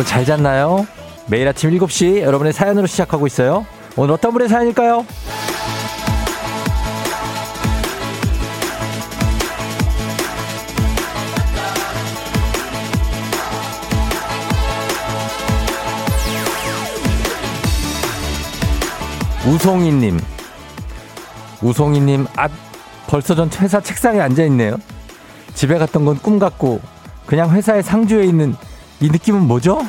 여러분 잘 잤나요? 매일 아침 7시 여러분의 사연으로 시작하고 있어요. 오늘 어떤 분의 사연일까요? 우송이님. 우송이님, 아, 벌써 전 회사 책상에 앉아있네요. 집에 갔던 건 꿈 같고, 그냥 회사의 상주에 있는 이 느낌은 뭐죠?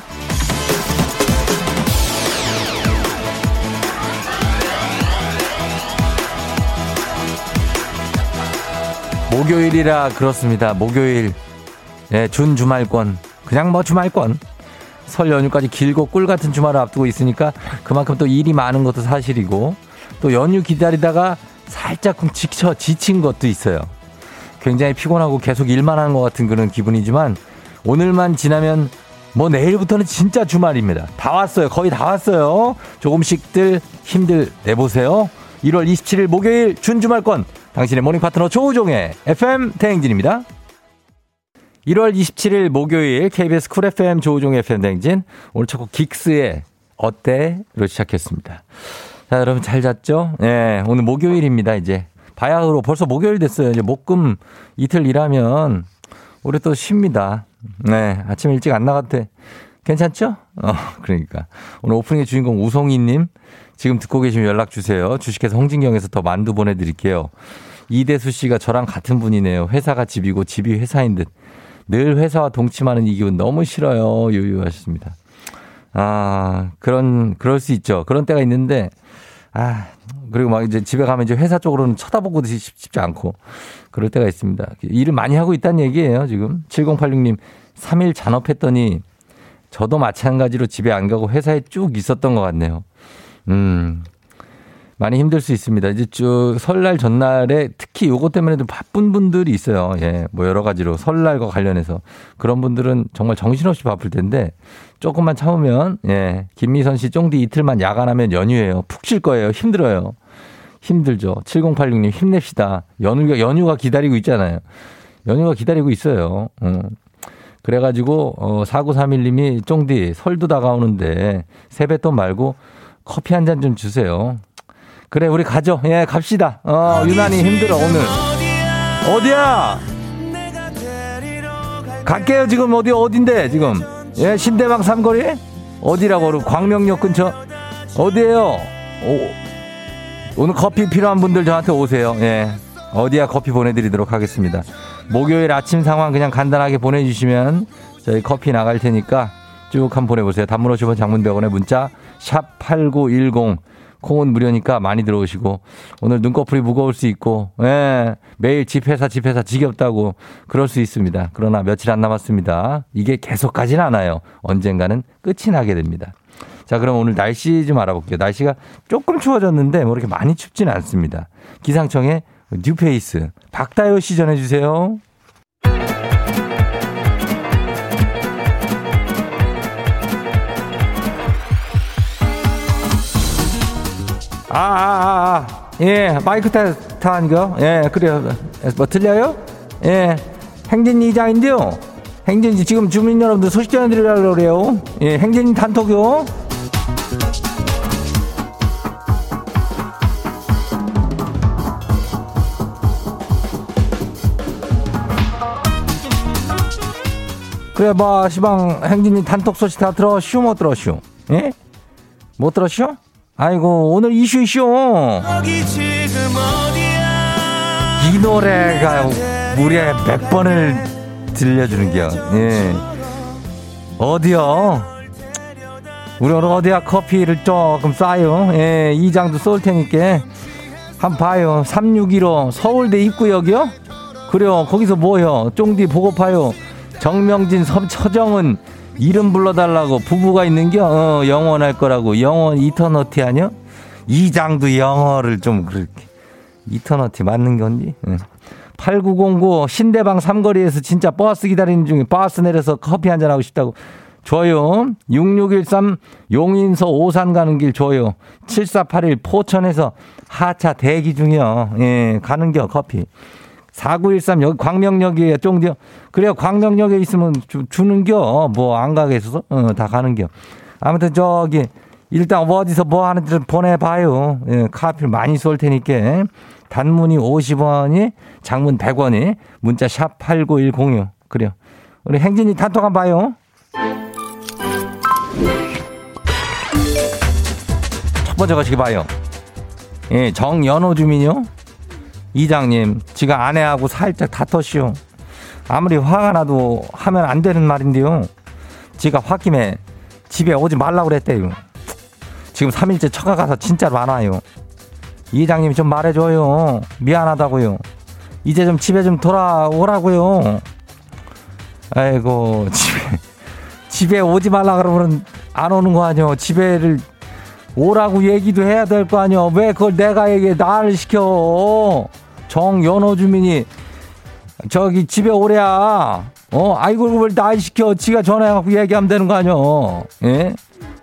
목요일이라 그렇습니다. 목요일. 예, 준 주말권. 그냥 뭐 주말권. 설 연휴까지 길고 꿀 같은 주말을 앞두고 있으니까 그만큼 또 일이 많은 것도 사실이고 또 연휴 기다리다가 살짝 지쳐 지친 것도 있어요. 굉장히 피곤하고 계속 일만 하는 것 같은 그런 기분이지만 오늘만 지나면 뭐 내일부터는 진짜 주말입니다. 다 왔어요. 거의 다 왔어요. 조금씩들 힘들 내보세요. 1월 27일 목요일 준주말권 당신의 모닝 파트너 조우종의 FM 대행진입니다. 1월 27일 목요일 KBS 쿨 FM 조우종의 FM 대행진 오늘 첫 곡 긱스의 어때?로 시작했습니다. 자, 여러분 잘 잤죠? 예, 네, 오늘 목요일입니다, 이제. 바야흐로 벌써 목요일 됐어요. 이제 목금 이틀 일하면 우리 또 쉽니다. 네, 아침 일찍 안 나갔대. 괜찮죠? 어, 그러니까. 오늘 오프닝의 주인공 우송이님 지금 듣고 계시면 연락 주세요. 주식회사 홍진경에서 더 만두 보내드릴게요. 이대수 씨가 저랑 같은 분이네요. 회사가 집이고 집이 회사인 듯. 늘 회사와 동침하는 이 기분 너무 싫어요. 유유하셨습니다. 아, 그런, 그럴 수 있죠. 그런 때가 있는데, 아, 그리고 막 이제 집에 가면 이제 회사 쪽으로는 쳐다보고도 싶지 않고 그럴 때가 있습니다. 일을 많이 하고 있다는 얘기예요, 지금. 7086님, 3일 잔업했더니 저도 마찬가지로 집에 안 가고 회사에 쭉 있었던 것 같네요. 음, 많이 힘들 수 있습니다. 이제 쭉 설날 전날에 특히 요거 때문에도 바쁜 분들이 있어요. 예, 뭐 여러 가지로 설날과 관련해서 그런 분들은 정말 정신없이 바쁠 텐데 조금만 참으면 예, 김미선 씨 쫑디 이틀만 야간하면 연휴예요. 푹 쉴 거예요. 힘들어요. 힘들죠. 7086님 힘냅시다. 연휴가 연휴가 기다리고 있잖아요. 연휴가 기다리고 있어요. 음. 그래가지고 어 4931님이 쫑디 설도 다가오는데 세뱃돈 말고 커피 한 잔 좀 주세요. 그래, 우리 가죠. 예, 갑시다. 어, 유난히 힘들어, 오늘. 어디야? 갈게요, 지금 어디, 어딘데, 지금. 예, 신대방 삼거리? 어디라고, 광명역 근처? 어디에요? 오, 오늘 커피 필요한 분들 저한테 오세요. 예. 어디야 커피 보내드리도록 하겠습니다. 목요일 아침 상황 그냥 간단하게 보내주시면 저희 커피 나갈 테니까 쭉 한번 보내보세요. 단문 50원 장문병원의 문자 샵 8910 콩은 무료니까 많이 들어오시고 오늘 눈꺼풀이 무거울 수 있고 예, 매일 집회사 집회사 지겹다고 그럴 수 있습니다. 그러나 며칠 안 남았습니다. 이게 계속 가진 않아요. 언젠가는 끝이 나게 됩니다. 자, 그럼 오늘 날씨 좀 알아볼게요. 날씨가 조금 추워졌는데 뭐 이렇게 많이 춥지는 않습니다. 기상청의 뉴페이스 박다요 씨 전해주세요. 아, 아, 아, 아. 예, 마이크 테스트 하는거? 예, 그래요. 뭐 틀려요? 예, 행진이 이장인데요. 행진이 지금 주민 여러분들 소식 전해드리려고 그래요. 예, 행진이 단톡요. 그래, 뭐, 시방, 행진이 단톡 소식 다 들어쉬우, 못 들어쉬우? 예? 못 들어쉬우? 아이고 오늘 이슈 이슈. 이 노래가 무려 몇 번을 들려주는 겨 예. 어디요? 우리 오늘 어디야? 커피를 조금 싸요. 예, 이 장도 쏠 테니까. 한번 봐요. 361호 서울대 입구역이요? 그래요. 거기서 뭐요? 쫑디 보고파요. 정명진 서정은 이름 불러달라고 부부가 있는겨? 어, 영원할 거라고. 영원 eternity 아니야? 이장도 영어를 좀 그렇게. eternity 맞는 건지? 응. 8909 신대방 삼거리에서 진짜 버스 기다리는 중에 버스 내려서 커피 한 잔 하고 싶다고. 줘요. 6613 용인서 오산 가는 길 줘요. 7481 포천에서 하차 대기 중이요. 예, 가는겨 커피. 4913 여기 광명역이에요. 쫑디요. 그래요. 광명역에 있으면 주, 주는겨. 뭐 안 가겠어? 어, 다 가는겨. 아무튼 저기 일단 어디서 뭐 하는지 보내봐요. 예, 카필 많이 쏠 테니까. 단문이 50원이 장문 100원이 문자 샵 8910이요. 그래요. 우리 행진이 단톡 한번 봐요. 첫 번째 거시기 봐요. 예, 정연호 주민요. 이 장님, 지가 아내하고 살짝 다퉜시오. 아무리 화가 나도 하면 안 되는 말인데요. 지가 홧김에 집에 오지 말라고 그랬대요. 지금 3일째 처가 가서 진짜로 안 와요. 이장님이 좀 말해줘요. 미안하다고요. 이제 좀 집에 좀 돌아오라고요. 아이고, 집에, 집에 오지 말라 그러면 안 오는 거 아니요. 집에를 오라고 얘기도 해야 될 거 아니요. 왜 그걸 내가 얘기해. 나를 시켜. 정연호 주민이 저기 집에 오랴. 어, 아이고, 왜날 시켜. 지가 전화해갖고 얘기하면 되는 거 아니요. 예?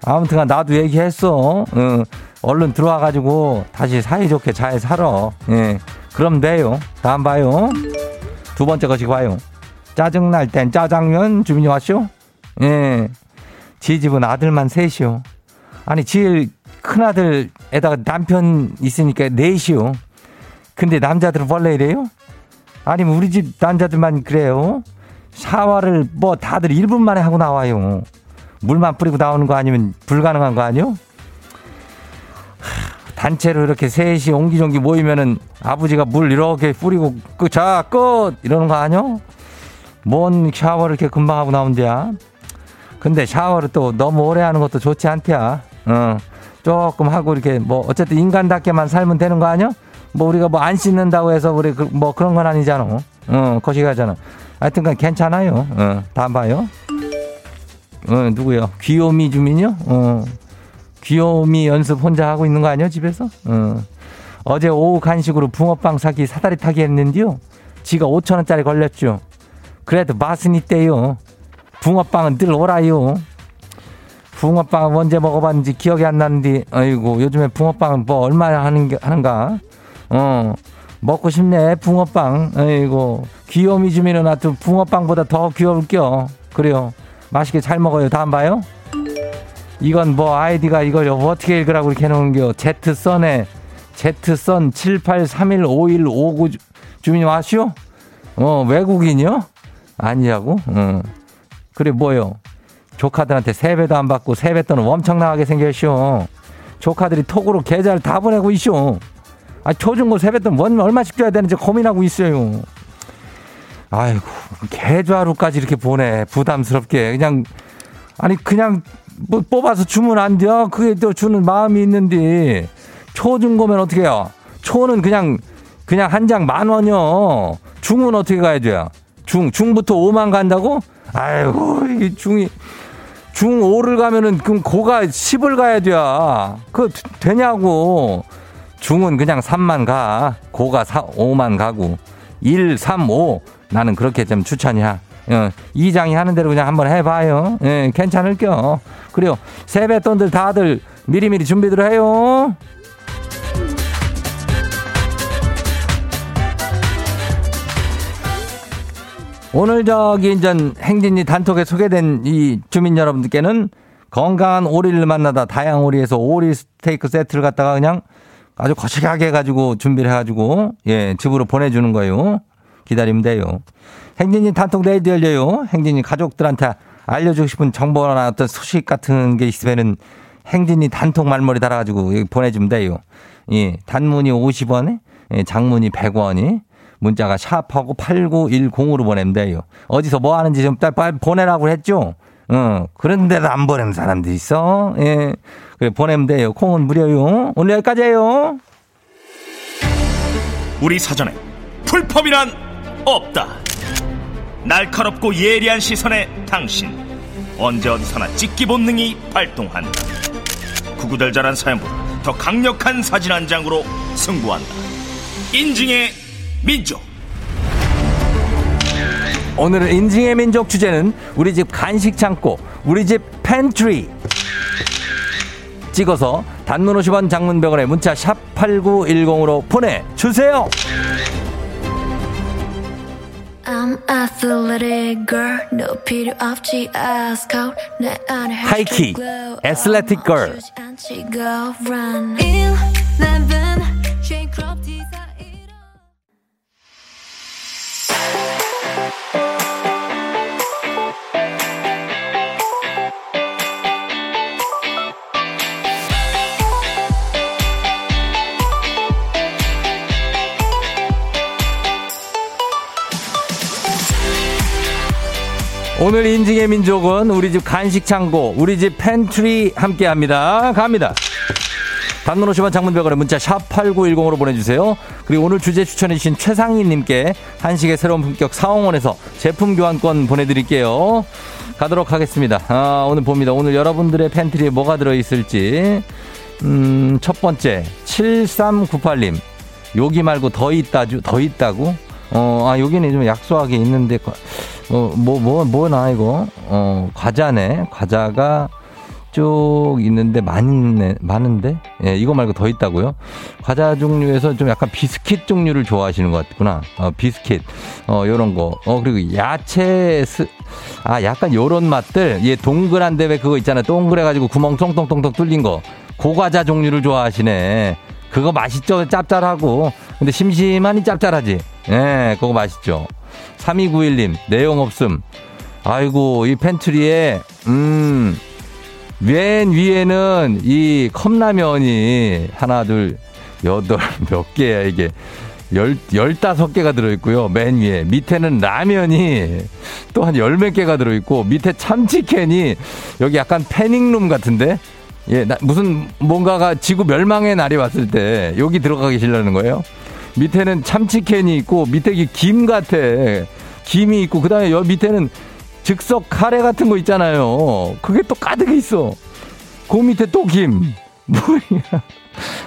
아무튼 나도 얘기했어. 응. 얼른 들어와가지고 다시 사이좋게 잘 살아. 예. 그럼 돼요. 다음 봐요. 두 번째 것이 봐요. 짜증날 땐 짜장면 주민이 왔쇼? 예. 지 집은 아들만 셋이요. 아니, 제일 큰아들에다가 남편 있으니까 넷이요. 근데 남자들은 원래 이래요? 아니면 우리 집 남자들만 그래요? 샤워를 뭐 다들 1분 만에 하고 나와요. 물만 뿌리고 나오는 거 아니면 불가능한 거 아니요? 단체로 이렇게 셋이 옹기종기 모이면은 아버지가 물 이렇게 뿌리고 그 자, 끝! 이러는 거 아니요? 뭔 샤워를 이렇게 금방 하고 나온대야? 근데 샤워를 또 너무 오래 하는 것도 좋지 않대야. 어. 조금 하고 이렇게 뭐 어쨌든 인간답게만 살면 되는 거 아니야? 뭐 우리가 뭐 안 씻는다고 해서 우리 그 뭐 그런 건 아니잖아. 어, 거시가잖아. 하여튼간 괜찮아요. 어, 다음 봐요. 어, 누구요? 귀요미 주민요? 어. 귀요미 연습 혼자 하고 있는 거 아니야, 집에서? 어. 어제 오후 간식으로 붕어빵 사기 사다리 타기 했는데요. 지가 5천원짜리 걸렸죠. 그래도 맛은 있대요. 붕어빵은 늘 오라요. 붕어빵 언제 먹어봤는지 기억이 안 나는데, 아이고, 요즘에 붕어빵은 뭐 얼마나 하는 게, 하는가? 어, 먹고 싶네, 붕어빵. 아이고, 귀요미 주민은 하여튼 붕어빵보다 더 귀여울겨. 그래요. 맛있게 잘 먹어요. 다음 봐요. 이건 뭐 아이디가 이걸 어떻게 읽으라고 이렇게 해놓은겨. 제트선에, 제트선 78315159 주민 와시오? 어, 외국인이요? 아니냐고? 어. 그래, 뭐요? 조카들한테 세배도 안 받고 세뱃돈은 엄청나게 생겼쇼. 조카들이 톡으로 계좌를 다 보내고 있쇼. 아, 초중고 세뱃돈 뭔 얼마씩 줘야 되는지 고민하고 있어요. 아이고, 계좌로까지 이렇게 보내. 부담스럽게. 그냥, 아니, 그냥 뭐 뽑아서 주면 안 돼요? 그게 또 주는 마음이 있는데. 초중고면 어떻게 해요? 초는 그냥, 그냥 한 장 만 원이요. 중은 어떻게 가야 돼요? 중, 중부터 5만 간다고? 아이고, 이게 중이. 중5를 가면은 그럼 고가 10을 가야 돼야. 그 되냐고. 중은 그냥 3만 가. 고가 4, 5만 가고. 1, 3, 5. 나는 그렇게 좀 추천이야. 어, 이장이 하는 대로 그냥 한번 해봐요. 예, 괜찮을 겨. 그래요. 세뱃돈들 다들 미리미리 준비들 해요. 오늘 저기 이제 행진이 단톡에 소개된 이 주민 여러분들께는 건강한 오리를 만나다 다양 오리에서 오리 스테이크 세트를 갖다가 그냥 아주 거시하게 해가지고 준비를 해가지고 예 집으로 보내주는 거예요. 기다리면 돼요. 행진이 단톡 내일도 열려요. 행진이 가족들한테 알려주고 싶은 정보나 어떤 소식 같은 게 있으면은 행진이 단톡 말머리 달아가지고 보내주면 돼요. 예, 단문이 50원에 예, 장문이 100원이 문자가 샵하고 8910으로 보내면 돼요. 어디서 뭐 하는지 좀 빨리 보내라고 했죠? 어, 그런데도 안 보내는 사람도 있어. 예. 그래, 보내면 돼요. 콩은 무료요. 오늘 여기까지예요. 우리 사전에 풀펌이란 없다. 날카롭고 예리한 시선에 당신. 언제 어디서나 찍기 본능이 발동한다. 구구절절한 사연보다 더 강력한 사진 한 장으로 승부한다. 인증의 민족. 오늘은 인증의 민족 주제는 우리 집 간식 창고, 우리 집 팬트리. 찍어서 단문 50원 장문병원에 문자 샵 8910으로 보내주세요. 하이키. 에슬레틱 걸 오늘 인증의 민족은 우리 집 간식 창고, 우리 집 팬트리 함께 합니다. 갑니다. 단문 50원 장문백원의 문자 샵 8910으로 보내주세요. 그리고 오늘 주제 추천해주신 최상희님께 한식의 새로운 품격 사홍원에서 제품 교환권 보내드릴게요. 가도록 하겠습니다. 아, 오늘 봅니다. 오늘 여러분들의 팬트리에 뭐가 들어있을지. 음, 첫 번째, 7398님. 여기 말고 더 있다, 더 있다고? 어, 아, 여기는 좀 약소하게 있는데, 어, 뭐, 뭐, 뭐나, 이거? 어, 과자네. 과자가 쭉 있는데 많네, 많은데? 예, 이거 말고 더 있다고요? 과자 종류에서 좀 약간 비스킷 종류를 좋아하시는 것 같구나. 어, 비스킷. 어, 요런 거. 어, 그리고 야채 스, 아, 약간 요런 맛들. 예, 동그란데 왜 그거 있잖아요. 동그래가지고 구멍 똥똥똥똥 뚫린 거. 고과자 종류를 좋아하시네. 그거 맛있죠? 짭짤하고. 근데 심심하니 짭짤하지? 예, 그거 맛있죠? 3291님, 내용 없음. 아이고, 이 팬트리에, 음, 맨 위에는 이 컵라면이 하나, 둘, 여덟, 몇 개야, 이게. 열, 열다섯 개가 들어있고요. 맨 위에. 밑에는 라면이 또 한 열 몇 개가 들어있고, 밑에 참치캔이 여기 약간 패닝룸 같은데? 예, 나, 무슨 뭔가가 지구 멸망의 날이 왔을 때 여기 들어가 계시려는 거예요? 밑에는 참치캔이 있고 밑에 김 같아. 김이 있고 그다음에 여 밑에는 즉석 카레 같은 거 있잖아요. 그게 또 가득 있어. 그 밑에 또 김. 뭐야.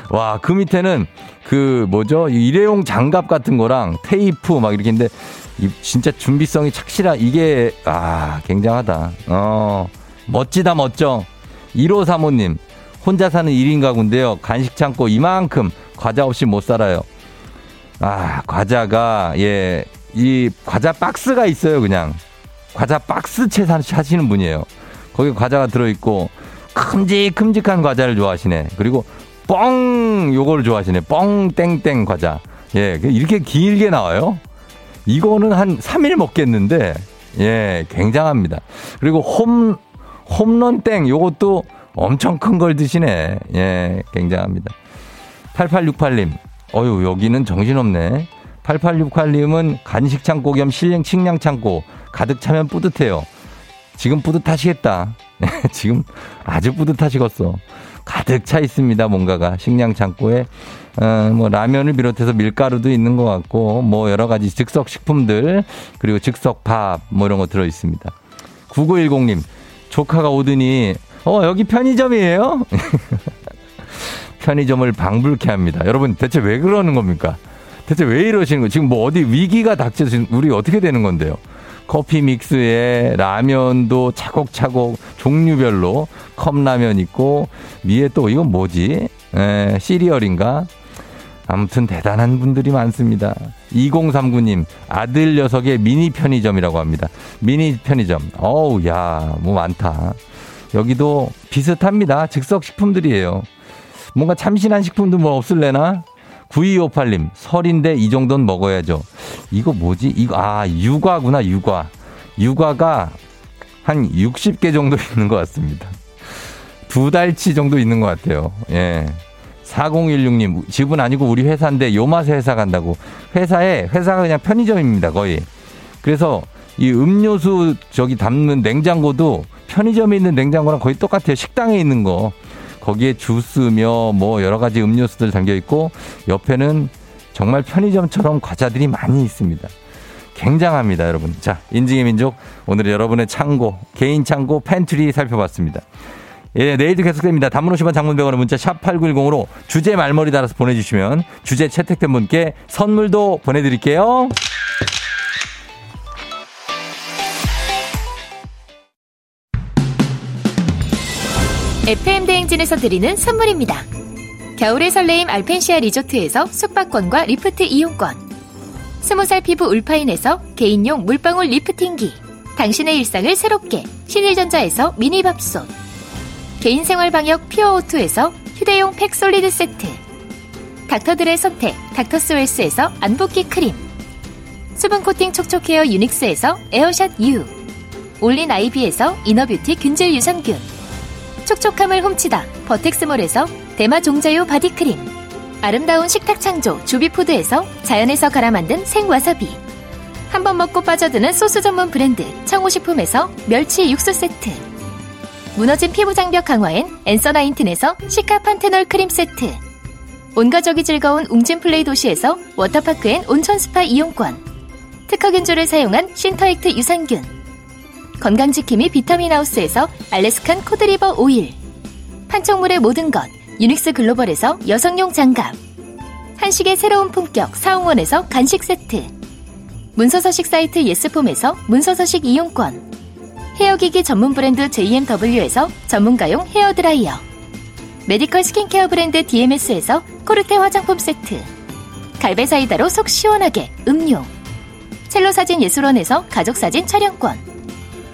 와, 그 밑에는 그 뭐죠? 일회용 장갑 같은 거랑 테이프 막 이렇게 있는데 진짜 준비성이 착실한 이게 아, 굉장하다. 어. 멋지다 멋져. 1호 사모님 혼자 사는 1인 가구인데요. 간식 창고 이만큼 과자 없이 못 살아요. 아, 과자가, 예, 이 과자 박스가 있어요, 그냥. 과자 박스 채산 하시는 분이에요. 거기 과자가 들어있고, 큼직큼직한 과자를 좋아하시네. 그리고 뻥! 요거를 좋아하시네. 뻥, 땡땡 과자. 예, 그 이렇게 길게 나와요? 이거는 한 3일 먹겠는데, 예, 굉장합니다. 그리고 홈, 홈런 땡, 요것도 엄청 큰 걸 드시네. 예, 굉장합니다. 8868님, 어유 여기는 정신없네. 8868님은 간식 창고 겸 실행 식량 창고 가득 차면 뿌듯해요. 지금 뿌듯하시겠다. 지금 아주 뿌듯하시겠어. 가득 차 있습니다. 뭔가가 식량 창고에 어, 뭐 라면을 비롯해서 밀가루도 있는 것 같고 뭐 여러 가지 즉석 식품들 그리고 즉석 밥 뭐 이런 거 들어 있습니다. 9910님 조카가 오더니 어 여기 편의점이에요? 편의점을 방불케 합니다. 여러분 대체 왜 그러는 겁니까? 대체 왜 이러시는 거예요? 지금 뭐 어디 위기가 닥쳐서 우리 어떻게 되는 건데요? 커피 믹스에 라면도 차곡차곡 종류별로 컵라면 있고 위에 또 이건 뭐지? 에, 시리얼인가? 아무튼 대단한 분들이 많습니다. 2039님 아들 녀석의 미니 편의점이라고 합니다. 미니 편의점. 어우 야 뭐 많다. 여기도 비슷합니다. 즉석 식품들이에요. 뭔가 참신한 식품도 뭐 없을래나? 9258님, 설인데 이 정도는 먹어야죠. 이거 뭐지? 이거, 아, 육아구나, 육아. 육아가 한 60개 정도 있는 것 같습니다. 두 달치 정도 있는 것 같아요. 예. 4016님, 집은 아니고 우리 회사인데 요 맛에 회사 간다고. 회사에, 회사가 그냥 편의점입니다, 거의. 그래서 이 음료수 저기 담는 냉장고도 편의점에 있는 냉장고랑 거의 똑같아요. 식당에 있는 거. 거기에 주스며 뭐 여러 가지 음료수들 담겨 있고 옆에는 정말 편의점처럼 과자들이 많이 있습니다. 굉장합니다, 여러분. 자, 인증의 민족. 오늘 여러분의 창고, 개인 창고 팬트리 살펴봤습니다. 예, 내일도 계속됩니다. 단문 50원 장문백원의 문자 샵 8910으로 주제 말머리 달아서 보내주시면 주제 채택된 분께 선물도 보내드릴게요. FM 대행진에서 드리는 선물입니다. 겨울의 설레임 알펜시아 리조트에서 숙박권과 리프트 이용권. 스무 살 피부 울파인에서 개인용 물방울 리프팅기 당신의 일상을 새롭게 신일전자에서 미니밥솥 개인생활방역 퓨어오투에서 휴대용 팩솔리드 세트 닥터들의 선택 닥터스웰스에서 안붓기 크림 수분코팅 촉촉헤어 유닉스에서 에어샷 U 올린 아이비에서 이너뷰티 균질 유산균 촉촉함을 훔치다 버텍스몰에서 대마 종자유 바디크림 아름다운 식탁 창조 주비푸드에서 자연에서 갈아 만든 생와사비 한 번 먹고 빠져드는 소스 전문 브랜드 청호식품에서 멸치 육수 세트 무너진 피부 장벽 강화엔 엔서 나인틴에서 시카판테놀 크림 세트. 온가족이 즐거운 웅진플레이 도시에서 워터파크엔 온천 스파 이용권. 특허균주를 사용한 신터액트 유산균. 건강지킴이 비타민하우스에서 알래스칸 코드리버 오일. 판촉물의 모든 것 유닉스 글로벌에서 여성용 장갑. 한식의 새로운 품격 사홍원에서 간식 세트. 문서서식 사이트 예스폼에서 문서서식 이용권 헤어기기 전문 브랜드 JMW에서 전문가용 헤어드라이어 메디컬 스킨케어 브랜드 DMS에서 코르테 화장품 세트 갈배 사이다로 속 시원하게 음료 첼로 사진 예술원에서 가족사진 촬영권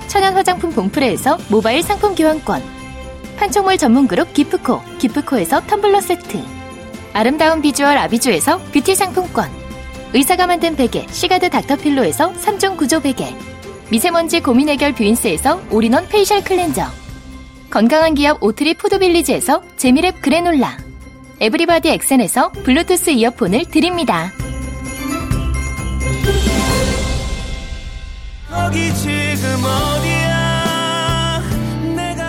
천연 화장품 봉프레에서 모바일 상품 교환권 판촉물 전문 그룹 기프코 기프코에서 텀블러 세트 아름다운 비주얼 아비주에서 뷰티 상품권 의사가 만든 베개 시가드 닥터필로에서 3종 구조 베개 미세먼지 고민 해결 뷰인스에서 올인원 페이셜 클렌저 건강한 기업 오트리 푸드빌리지에서 재미랩 그래놀라 에브리바디 엑센에서 블루투스 이어폰을 드립니다. 거기 지금 내가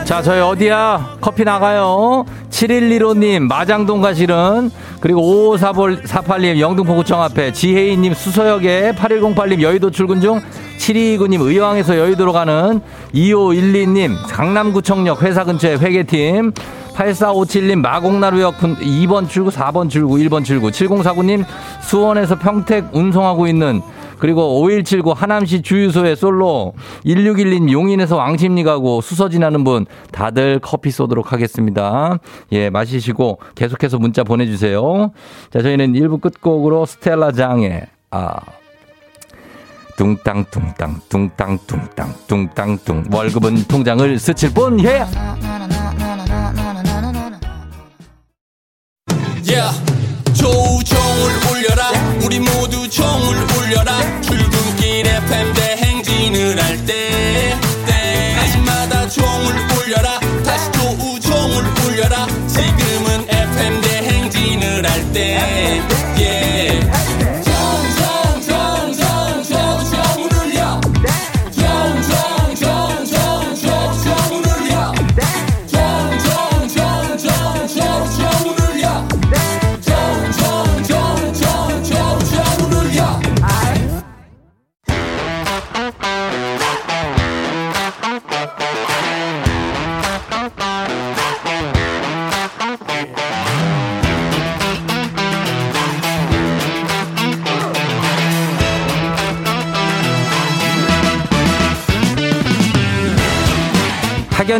자, 저희 어디야? 커피 나가요. 7115님, 마장동 가실은. 그리고 5548님, 영등포구청 앞에. 지혜인님, 수서역에. 8108님, 여의도 출근 중. 7229님, 의왕에서 여의도로 가는. 2512님, 강남구청역 회사 근처에 회계팀. 8457님, 마곡나루역 2번 출구, 4번 출구, 1번 출구. 7049님, 수원에서 평택 운송하고 있는 그리고 5179 하남시 주유소에 솔로 1612님 용인에서 왕십리 가고 수서 지나는 분 다들 커피 쏘도록 하겠습니다. 예, 마시시고 계속해서 문자 보내주세요. 자, 저희는 1부 끝곡으로 스텔라 장의 아 뚱땅 뚱땅 뚱땅 뚱땅 뚱땅 뚱 월급은 통장을 스칠 뿐 예. yeah.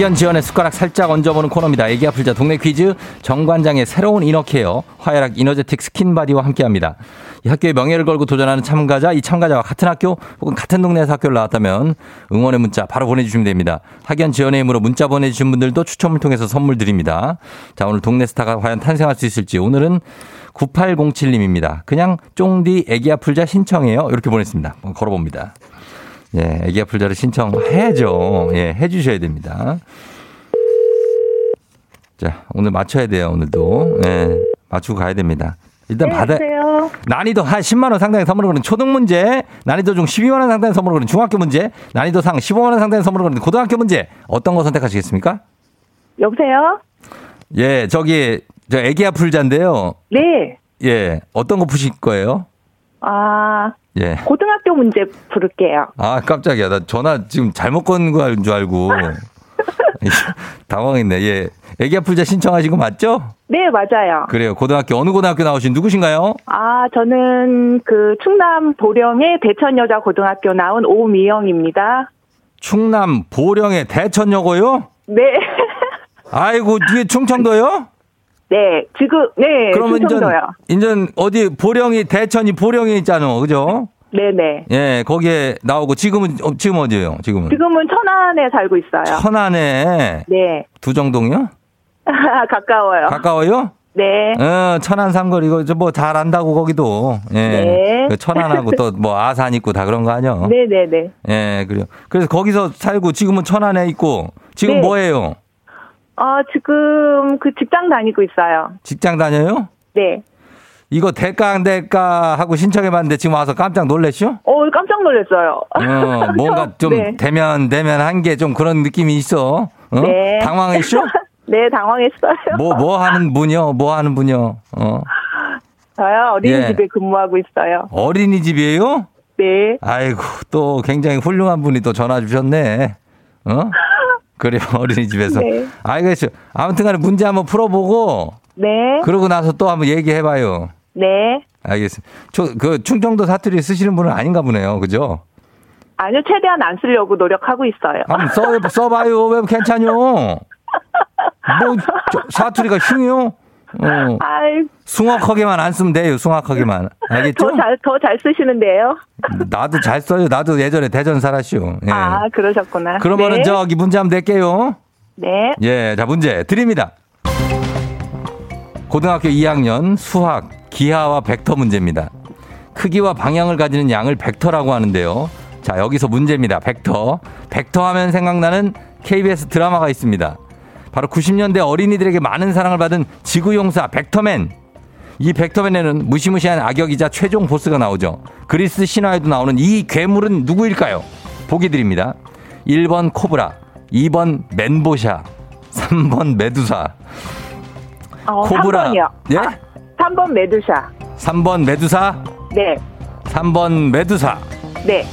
학연 지연에 숟가락 살짝 얹어보는 코너입니다. 애기야 풀자 동네 퀴즈 정관장의 새로운 inner care 화애락 이너제틱 스킨바디와 함께합니다. 이 학교의 명예를 걸고 도전하는 참가자 이 참가자와 같은 학교 혹은 같은 동네에서 학교를 나왔다면 응원의 문자 바로 보내주시면 됩니다. 학연 지원의 힘으로 문자 보내주신 분들도 추첨을 통해서 선물 드립니다. 자 오늘 동네 스타가 과연 탄생할 수 있을지 오늘은 9807님입니다. 그냥 쫑디 애기 아플 자 신청해요. 이렇게 보냈습니다. 걸어봅니다. 예, 애기 아플 자를 신청해야죠. 예, 해 주셔야 됩니다. 자, 오늘 맞춰야 돼요, 오늘도. 예, 맞추고 가야 됩니다. 일단 받아, 안녕하세요. 난이도 한 10만 원 상당의 선물을 거는 초등 문제, 난이도 중 12만 원 상당의 선물을 거는 중학교 문제, 난이도 상 15만 원 상당의 선물을 거는 고등학교 문제, 어떤 거 선택하시겠습니까? 여보세요? 예, 저기, 저 애기 아플 자인데요. 네. 예, 어떤 거 푸실 거예요? 아, 예. 고등학교 문제 부를게요. 아, 깜짝이야. 나 전화 지금 잘못 건 거인 줄 알고. 당황했네. 예. 애기 아플 자 신청하신 거 맞죠? 네, 맞아요. 그래요. 고등학교 어느 고등학교 나오신 누구신가요? 아, 저는 그 충남 보령의 대천여자고등학교 나온 오미영입니다. 충남 보령의 대천여고요? 네. 아이고, 뒤에 충청도요? 네, 지금, 네, 그러면 인전, 충청도요. 인전 어디 보령이 대천이 보령에 있잖아. 그죠? 네네. 예, 거기에 나오고 지금은 어, 지금 어디예요? 지금은 지금은 천안에 살고 있어요. 천안에 네. 두정동이요? 가까워요. 가까워요? 네. 어, 천안 삼거리 이거 뭐 잘 안다고 거기도. 예. 네. 그 천안하고 또 뭐 아산 있고 다 그런 거 아니요? 네네네. 예, 그래요. 그래서 거기서 살고 지금은 천안에 있고 지금 네. 뭐예요? 어, 지금 그 직장 다니고 있어요. 직장 다녀요? 네. 이거 대가 안 대가 하고 신청해 봤는데 지금 와서 깜짝 놀랬죠? 어, 깜짝 놀랐어요. 어, 뭔가 좀 네. 대면 대면 한 게 좀 그런 느낌이 있어. 어? 네. 당황했죠? 네, 당황했어요. 뭐, 뭐 하는 분이요? 뭐 하는 분이요? 어. 저요, 어린이집에 예. 근무하고 있어요. 어린이집이에요? 네. 아이고, 또 굉장히 훌륭한 분이 또 전화 주셨네. 어? 그래요, 어린이집에서. 네. 알겠죠. 아무튼 간에 문제 한번 풀어보고, 네. 그러고 나서 또 한번 얘기해봐요. 네. 알겠습니다. 저, 그, 충청도 사투리 쓰시는 분은 아닌가 보네요. 그죠? 아니요, 최대한 안 쓰려고 노력하고 있어요. 한번 써, 써봐요. 왜 괜찮요? 뭐, 저, 사투리가 흉이요? 어, 아이, 숭악하게만 안 쓰면 돼요. 숭악하게만. 알겠죠? 더 잘, 더 잘 쓰시는데요? 나도 잘 써요. 나도 예전에 대전 살았슈. 예. 아, 그러셨구나. 그러면은 네. 저기 문제 한번 낼게요. 네. 예, 자, 문제 드립니다. 고등학교 2학년 수학, 기하와 벡터 문제입니다. 크기와 방향을 가지는 양을 벡터라고 하는데요. 자, 여기서 문제입니다. 벡터. 벡터 하면 생각나는 KBS 드라마가 있습니다. 바로 90년대 어린이들에게 많은 사랑을 받은 지구용사 벡터맨. 이 벡터맨에는 무시무시한 악역이자 최종 보스가 나오죠. 그리스 신화에도 나오는 이 괴물은 누구일까요? 보기 드립니다. 1번 코브라, 2번 멘보샤, 3번 메두사. 어, 코브라. 3번이요. 예? 아, 3번 메두샤. 3번 메두사, 네. 3번 메두사. 네.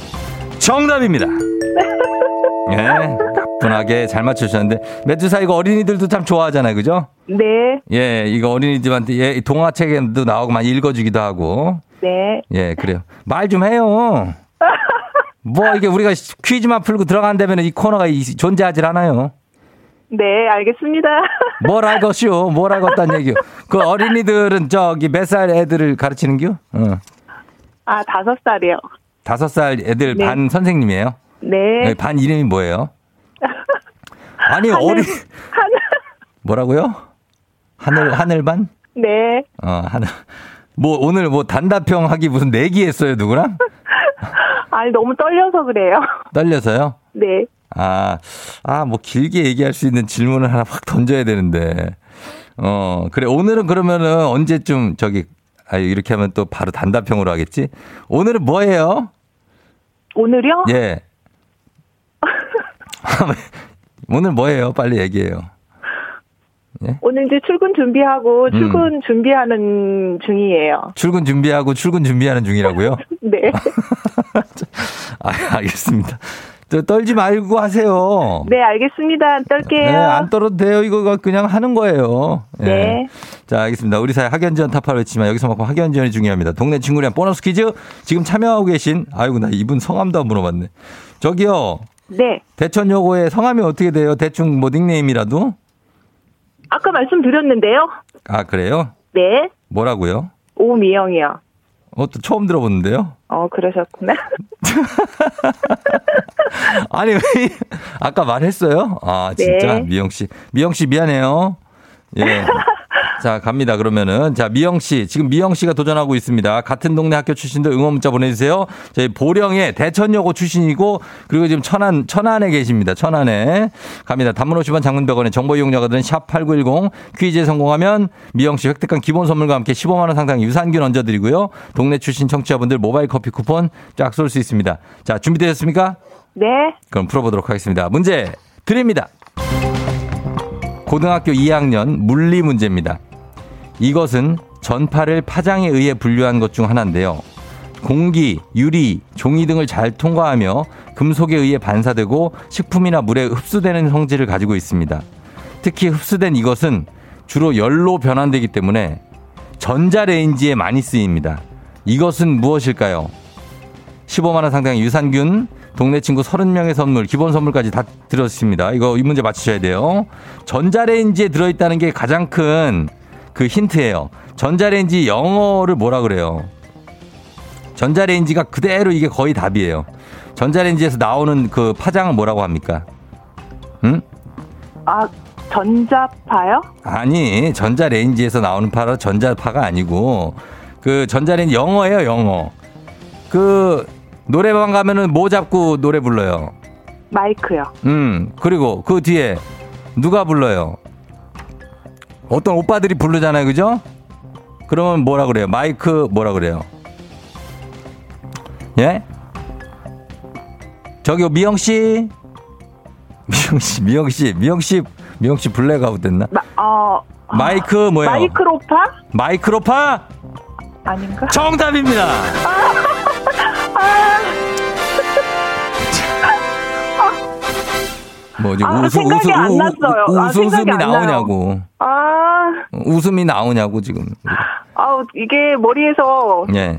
정답입니다. 예, 가뿐하게 잘 맞추셨는데 메두사 이거 어린이들도 참 좋아하잖아요, 그죠? 네. 예, 이거 어린이들한테 예, 동화책에도 나오고 많이 읽어주기도 하고 네. 예, 그래요. 말 좀 해요. 뭐 이게 우리가 퀴즈만 풀고 들어간다면 이 코너가 이- 존재하질 않아요. 네, 알겠습니다. 뭘 알겠슈? 뭘 알겠다는 얘기요. 그 어린이들은 저기 몇 살 애들을 가르치는겨? 어. 아, 다섯 살이요. 다섯 살 애들 네. 반 선생님이에요? 네. 네, 반 이름이 뭐예요? 아니 어린 하늘. 뭐라고요? 하늘 하늘반? 네. 어 하늘. 뭐 오늘 뭐 단답형 하기 무슨 내기 했어요 누구랑? 아니, 너무 떨려서 그래요. 떨려서요? 네. 아, 아, 뭐 길게 얘기할 수 있는 질문을 하나 확 던져야 되는데. 어, 그래. 오늘은 그러면은 언제쯤 저기, 아, 이렇게 하면 또 바로 단답형으로 하겠지? 오늘은 뭐예요? 오늘요? 예. 오늘 뭐예요? 빨리 얘기해요. 오늘 이제 출근 준비하고 음. 출근 준비하는 중이에요. 출근 준비하고 출근 준비하는 중이라고요? 네. 아, 알겠습니다. 저 떨지 말고 하세요. 네, 알겠습니다. 떨게요. 네, 안 떨어도 돼요. 이거 그냥 하는 거예요. 예. 네. 자, 알겠습니다. 우리 사회 학연 지원 타파를 외치지만 여기서만큼 학연 지원이 중요합니다. 동네 친구랑 보너스 퀴즈 지금 참여하고 계신 아이고 나 이분 성함도 안 물어봤네. 저기요. 네. 대천 여고의 성함이 어떻게 돼요? 대충 뭐 닉네임이라도? 아까 말씀드렸는데요. 아, 그래요? 네. 뭐라고요? 오미영이요. 어, 또 처음 들어보는데요? 어, 그러셨구나. 아니, 왜, 아까 말했어요? 아, 진짜? 네. 미영 씨. 미영 씨 미안해요. 예. 자, 갑니다. 그러면은. 자, 미영 씨. 지금 미영 씨가 도전하고 있습니다. 같은 동네 학교 출신들 응원 문자 보내주세요. 저희 보령의 대천여고 출신이고, 그리고 지금 천안, 천안에 계십니다. 천안에. 갑니다. 단문 50원 장문백원의 정보 이용료가 드는 샵8910 퀴즈에 성공하면 미영 씨 획득한 기본 선물과 함께 15만원 상당 유산균 얹어드리고요. 동네 출신 청취자분들 모바일 커피 쿠폰 쫙 쏠 수 있습니다. 자, 준비되셨습니까? 네. 그럼 풀어보도록 하겠습니다. 문제 드립니다. 고등학교 2학년 물리 문제입니다. 이것은 전파를 파장에 의해 분류한 것 중 하나인데요. 공기, 유리, 종이 등을 잘 통과하며 금속에 의해 반사되고 식품이나 물에 흡수되는 성질을 가지고 있습니다. 특히 흡수된 이것은 주로 열로 변환되기 때문에 전자레인지에 많이 쓰입니다. 이것은 무엇일까요? 15만원 상당의 유산균, 동네 친구 30명의 선물, 기본 선물까지 다 들었습니다. 이거 이 문제 맞추셔야 돼요. 전자레인지에 들어있다는 게 가장 큰 그 힌트예요. 전자레인지 영어를 뭐라 그래요? 전자레인지가 그대로 이게 거의 답이에요. 전자레인지에서 나오는 그 파장은 뭐라고 합니까? 응? 아, 전자파요? 아니, 전자레인지에서 나오는 파라 전자파가 아니고 그 전자레인지 영어예요, 영어. 그 노래방 가면은 뭐 잡고 노래 불러요? 마이크요. 음, 그리고 그 뒤에 누가 불러요? 어떤 오빠들이 부르잖아요, 그죠? 그러면 뭐라 그래요? 마이크 뭐라 그래요? 예? 저기 미영 씨, 미영 씨, 미영 씨, 미영 씨, 미영 씨 블랙아웃 됐나? 마, 어, 마이크 뭐예요? 마이크로파? 마이크로파 아닌가? 정답입니다. 뭐지 아, 생각이 안 났어요. 아, 웃음이. 나오냐고 아, 웃음이 나오냐고 지금 아우, 이게 머리에서 예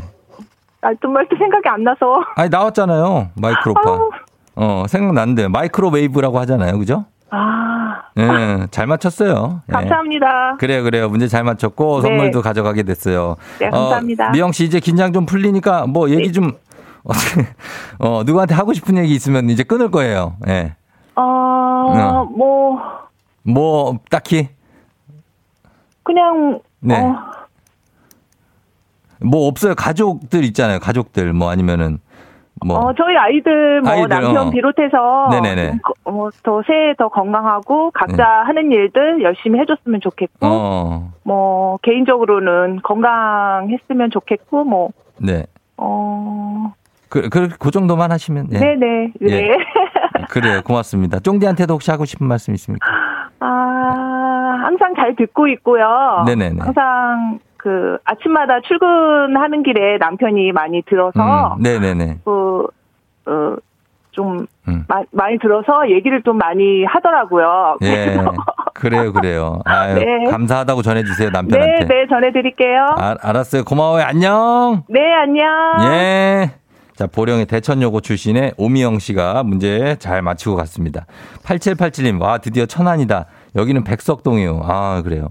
알뜰말뜻 생각이 안 나서. 아니 나왔잖아요 마이크로파 아우. 어 생각난대 마이크로웨이브라고 하잖아요 그죠 아, 예 잘 맞췄어요 예. 감사합니다. 그래요, 그래요. 문제 잘 맞췄고 네. 선물도 가져가게 됐어요. 네, 감사합니다. 네. 어, 미영 씨 이제 긴장 좀 풀리니까 뭐 얘기 좀 어떻게 어 누구한테 하고 싶은 얘기 있으면 이제 끊을 거예요. 예. 어, 어. 뭐, 뭐 딱히 그냥, 네. 어, 뭐 없어요. 가족들 있잖아요. 가족들 뭐 아니면은 뭐 어, 저희 아이들, 뭐, 아이들, 남편 어. 비롯해서. 네네네. 거- 뭐, 더 새해 더 건강하고, 각자 네. 하는 일들 열심히 해줬으면 좋겠고, 어. 뭐, 개인적으로는 건강했으면 좋겠고, 뭐, 네. 어, 그, 그, 그 정도만 하시면 예. 네네, 네. 예. 그래요. 고맙습니다. 쫑디한테도 혹시 하고 싶은 말씀 있습니까? 아, 항상 잘 듣고 있고요. 네네네. 항상 그 아침마다 출근하는 길에 남편이 많이 들어서 음, 네네네. 그, 어, 좀 음. 마- 많이 들어서 얘기를 좀 많이 하더라고요. 예. 그래요, 그래요. 아유, 네. 감사하다고 전해주세요, 네, 남편한테. 네, 전해드릴게요. 아, 알았어요. 고마워요. 안녕. 네, 안녕. 예. 자, 보령의 대천여고 출신의 오미영 씨가 문제 잘 맞히고 갔습니다. 8787님, 와, 드디어 천안이다. 여기는 백석동이요. 아, 그래요.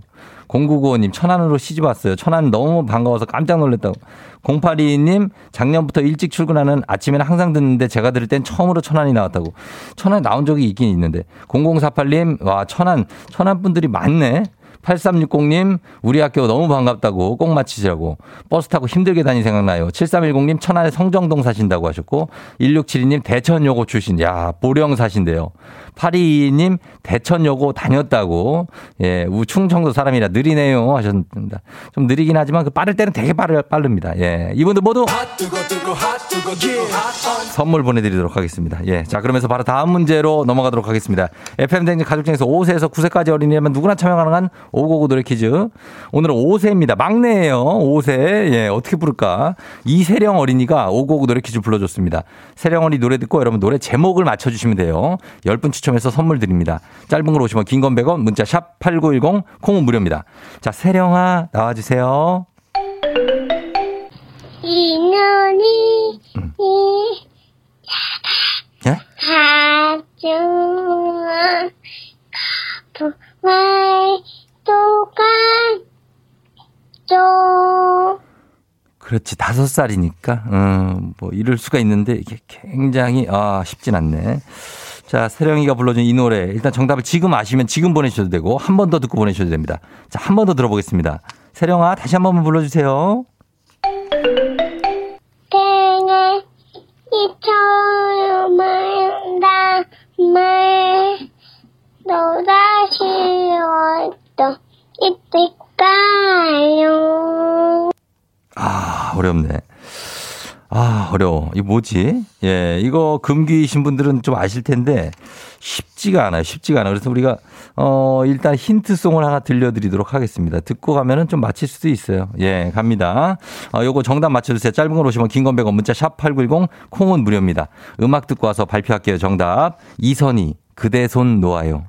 0995님, 천안으로 시집 왔어요. 천안 너무 반가워서 깜짝 놀랐다고. 082님, 작년부터 일찍 출근하는 아침에는 항상 듣는데 제가 들을 땐 처음으로 천안이 나왔다고. 천안 나온 적이 있긴 있는데. 0048님, 와, 천안, 천안 분들이 많네. 8360님, 우리 학교 너무 반갑다고 꼭 맞히시라고. 버스 타고 힘들게 다니 생각나요. 7310님, 천안에 성정동 사신다고 하셨고, 1672님, 대천여고 출신. 야, 보령 사신대요. 822님, 대천여고 다녔다고. 예, 우 충청도 사람이라 느리네요. 하셨습니다. 좀 느리긴 하지만 그 빠를 때는 되게 빠르, 빠릅니다. 예. 이분들 모두 선물 보내드리도록 하겠습니다. 예. 자, 그러면서 바로 다음 문제로 넘어가도록 하겠습니다. FM 댕진 가족 중에서 5세에서 9세까지 어린이라면 누구나 참여 가능한 5고고 노래 퀴즈. 오늘은 5세입니다. 막내예요. 5세. 예, 어떻게 부를까? 이세령 어린이가 5고고 노래 퀴즈 불러줬습니다. 세령 어린이 노래 듣고 여러분 노래 제목을 맞춰주시면 돼요. 10분 추첨해서 선물 드립니다. 짧은 걸 오시면 긴 건 100원, 문자 샵 8910, 콩은 무료입니다. 자, 세령아, 나와주세요. 이 눈이 이 예? 가중은 거북말 똑같죠 그렇지 다섯 살이니까 음, 뭐 이럴 수가 있는데 이게 굉장히 아 쉽진 않네. 자 세령이가 불러준 이 노래 일단 정답을 지금 아시면 지금 보내주셔도 되고 한 번 더 듣고 보내주셔도 됩니다. 자 한 번 더 들어보겠습니다. 세령아 다시 한 번만 불러주세요. 땡에 이처럼 다말 또다시 어 떤 이때까요 아 어렵네. 아 아, 어려워. 이거 뭐지? 예, 이거 금기이신 분들은 좀 아실 텐데 쉽지가 않아요. 쉽지가 않아. 그래서 우리가 어, 일단 힌트송을 하나 들려드리도록 하겠습니다. 듣고 가면은 좀 맞힐 수도 있어요. 예, 갑니다. 어, 요거 정답 맞춰주세요. 짧은 걸 오시면 긴건 100원 문자 샵 8910 콩은 무료입니다. 음악 듣고 와서 발표할게요. 정답. 이선희, 그대 손 놓아요.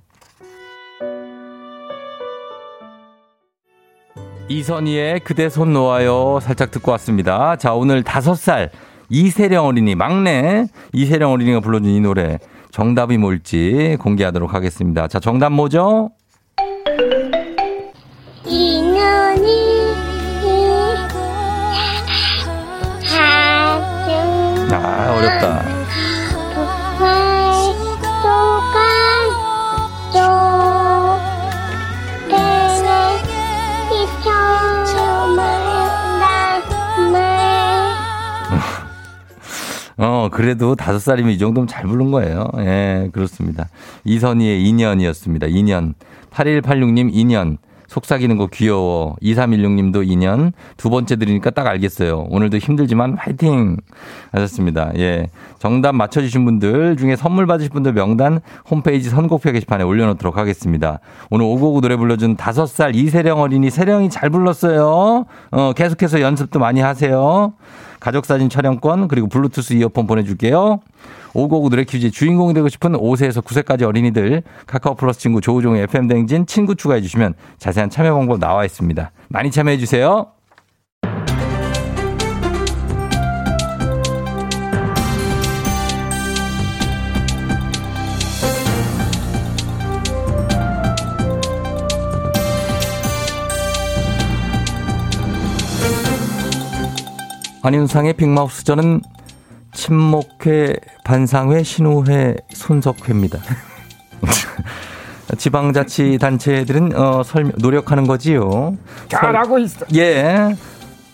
이선희의 그대 손 놓아요 살짝 듣고 왔습니다. 자, 오늘 다섯 살 이세령 어린이 막내 이세령 어린이가 불러준 이 노래 정답이 뭘지 공개하도록 하겠습니다. 자, 정답 뭐죠? 가슴 아, 어렵다. 어, 그래도 다섯 살이면 이 정도면 잘 부른 거예요. 예, 그렇습니다. 이선희의 인연이었습니다. 인연. 8186님 인연. 속삭이는 거 귀여워. 2316님도 인연. 두 번째 들으니까 딱 알겠어요. 오늘도 힘들지만 화이팅! 하셨습니다. 예. 정답 맞춰주신 분들 중에 선물 받으실 분들 명단 홈페이지 선곡표 게시판에 올려놓도록 하겠습니다. 오늘 오고구 노래 불러준 다섯 살 이세령 어린이 세령이 잘 불렀어요. 어, 계속해서 연습도 많이 하세요. 가족사진 촬영권 그리고 블루투스 이어폰 보내줄게요. 오고구 노래 퀴즈 주인공이 되고 싶은 5세에서 9세까지 어린이들 카카오 플러스 친구 조우종의 FM 댕진 친구 추가해 주시면 자세한 참여 방법 나와 있습니다. 많이 참여해 주세요. 안윤상의 빅마우스 저는 친목회, 반상회, 신우회, 손석회입니다. 지방자치단체들은 어, 설, 노력하는 거지요. 잘하고 있어. 예.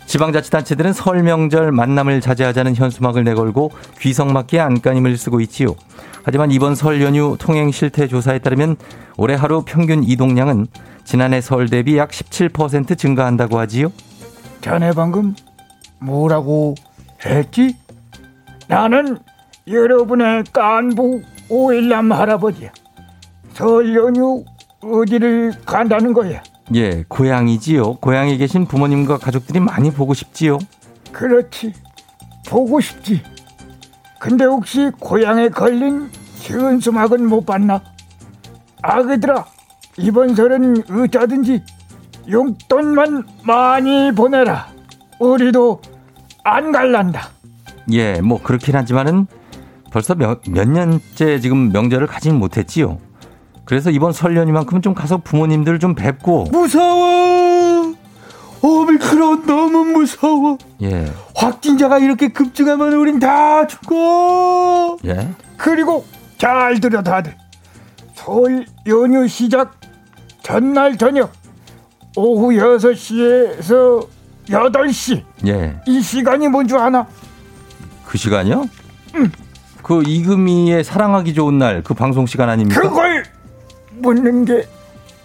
지방자치단체들은 설 명절 만남을 자제하자는 현수막을 내걸고 귀성맞게 안간힘을 쓰고 있지요. 하지만 이번 설 연휴 통행 실태 조사에 따르면 올해 하루 평균 이동량은 지난해 설 대비 약 17% 증가한다고 하지요. 자네 방금 뭐라고 했지? 나는 여러분의 깐부 오일남 할아버지야. 설 연휴 어디를 간다는 거야? 예, 고향이지요. 고향에 계신 부모님과 가족들이 많이 보고 싶지요. 그렇지. 보고 싶지. 근데 혹시 고향에 걸린 현수막은 못 봤나? 아그들아, 이번 설은 어쩌든지 용돈만 많이 보내라. 우리도 안 갈란다. 예, 뭐 그렇긴 하지만은 벌써 몇, 몇 년째 지금 명절을 가진 못했지요. 그래서 이번 설 연휴만큼은 좀 가서 부모님들 좀 뵙고 무서워. 오미크론 너무 무서워. 예, 확진자가 이렇게 급증하면 우린 다 죽어. 예, 그리고 잘 들어 다들. 설 연휴 시작 전날 저녁 오후 6시에서 8시 예. 이 시간이 뭔 줄 아나? 그 시간이요? 그 이금희의 사랑하기 좋은 날 그 방송 시간 아닙니까? 그걸 묻는 게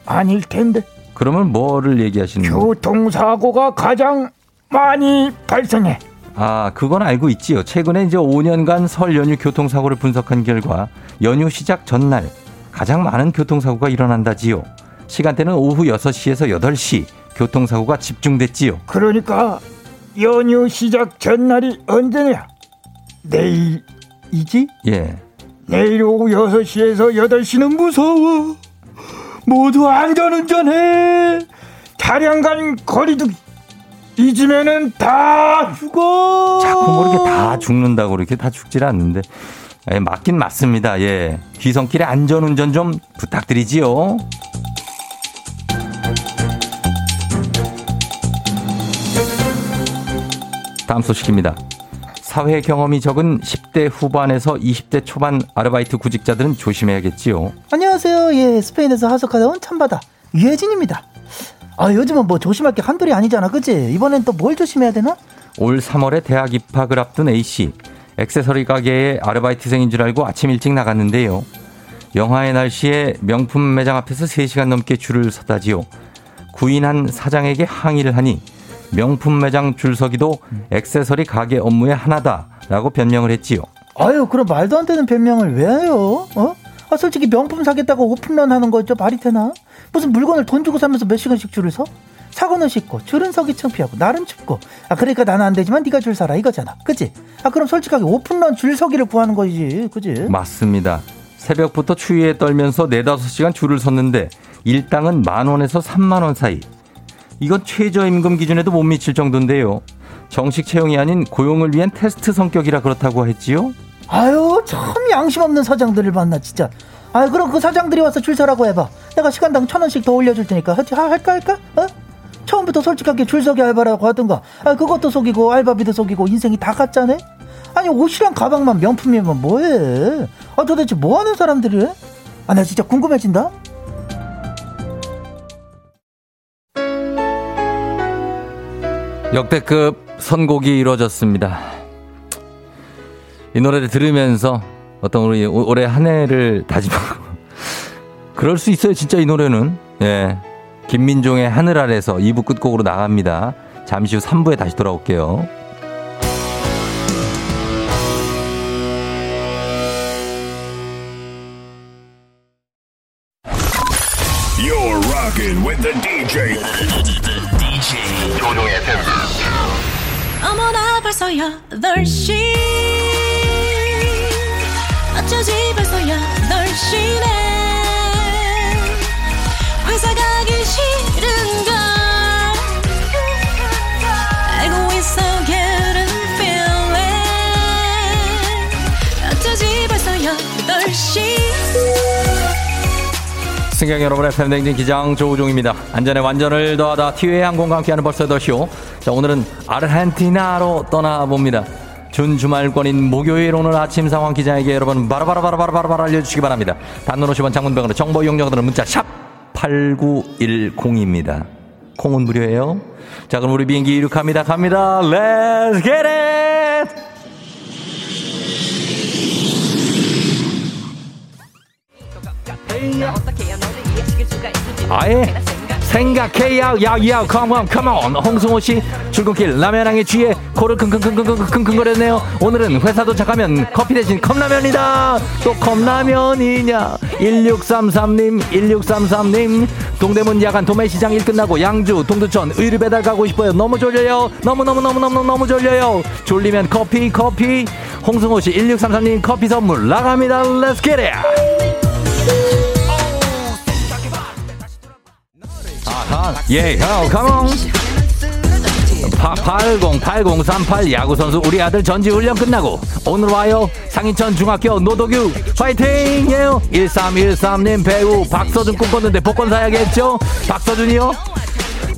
아닐 텐데 그러면 뭐를 얘기하시는 거예요? 교통사고가 가장 많이 발생해. 아, 그건 알고 있지요. 최근에 이제 5년간 설 연휴 교통사고를 분석한 결과 연휴 시작 전날 가장 많은 교통사고가 일어난다지요. 시간대는 오후 6시에서 8시 교통사고가 집중됐지요. 그러니까 연휴 시작 전날이 언제냐? 내일이지? 예. 내일 오후 6시에서 8시는 무서워. 모두 안전운전해. 차량 간 거리두기. 잊으면은 다 죽어. 자꾸 모르게 다 죽는다고 그렇게 다 죽질 않는데. 예, 맞긴 맞습니다. 예. 귀성길에 안전운전 좀 부탁드리지요. 다음 소식입니다. 사회 경험이 적은 10대 후반에서 20대 초반 아르바이트 구직자들은 조심해야겠지요. 안녕하세요. 예, 스페인에서 하숙하다 온 참바다 유혜진입니다. 아, 요즘은 뭐 조심할 게 한둘이 아니잖아, 그치? 이번엔 또 뭘 조심해야 되나? 올 3월에 대학 입학을 앞둔 A씨. 액세서리 가게의 아르바이트생인 줄 알고 아침 일찍 나갔는데요. 영하의 날씨에 명품 매장 앞에서 3시간 넘게 줄을 섰다지요. 구인한 사장에게 항의를 하니 명품 매장 줄서기도 액세서리 가게 업무의 하나다 라고 변명을 했지요. 아유, 그럼 말도 안 되는 변명을 왜 해요? 어? 아, 솔직히 명품 사겠다고 오픈런 하는 거죠 말이 되나? 무슨 물건을 돈 주고 사면서 몇 시간씩 줄을 서? 사고는 쉽고 줄은 서기 창피하고 날은 춥고 아 그러니까 나는 안 되지만 네가 줄 서라 이거잖아 그지 아 그럼 솔직하게 오픈런 줄 서기를 구하는 거지 그지 맞습니다. 새벽부터 추위에 떨면서 4, 5시간 줄을 섰는데 일당은 만 원에서 3만 원 사이. 이건 최저임금 기준에도 못 미칠 정도인데요. 정식 채용이 아닌 고용을 위한 테스트 성격이라 그렇다고 했지요. 아유 참 양심 없는 사장들을 만나 진짜. 아 그럼 그 사장들이 와서 줄 서라고 해봐. 내가 시간당 천 원씩 더 올려줄 테니까. 하- 하- 할까 할까? 어? 처음부터 솔직하게 줄 서기 알바라고 하든가. 아 그것도 속이고 알바비도 속이고 인생이 다 가짜네 아니 옷이랑 가방만 명품이면 뭐해? 아 도대체 뭐 하는 사람들이 아 나 진짜 궁금해진다 역대급 선곡이 이루어졌습니다. 이 노래를 들으면서 어떤 우리 올- 올해 한 해를 다짐하고 그럴 수 있어요. 진짜 이 노래는 예 김민종의 하늘 아래서 2부 끝곡으로 나갑니다. 잠시 후 3부에 다시 돌아올게요. 벌써 승객 여러분의 팬댕진 기장 조우종입니다. 안전에 완전을 더하다 티웨이 항공과 함께하는 벌써 더쇼. 자 오늘은 아르헨티나로 떠나봅니다. 준 주말권인 목요일 오늘 아침 상황 기자에게 여러분 바로바로바로바로바로 알려주시기 바랍니다. 단문 50원 장문병으로 정보 이용료들은 문자 샵 8910입니다. 콩은 무료예요. 자 그럼 우리 비행기 이륙합니다. 갑니다. Let's it! 아예 생각해야 야야 come on come on 홍승호 씨 출근길 라면향에 쥐에 코를 킁킁킁킁킁킁거렸네요. 오늘은 회사 도착하면 커피 대신 컵라면이다. 또 컵라면이냐? 1633님 1633님. 동대문 야간 도매시장 일 끝나고 양주 동두천 의류 배달 가고 싶어요. 너무 졸려요. 너무너무너무너무 너무 졸려요. 졸리면 커피 커피. 홍승호 씨 1633님 커피 선물 나갑니다. Let's get it! 예, 어, 컴온. 808038 야구 선수 우리 아들 전지 훈련 끝나고 오늘 와요. 상인천 중학교 노도규 파이팅 예요. 1313님 배우 박서준 꿈꿨는데 복권 사야겠죠? 박서준이요?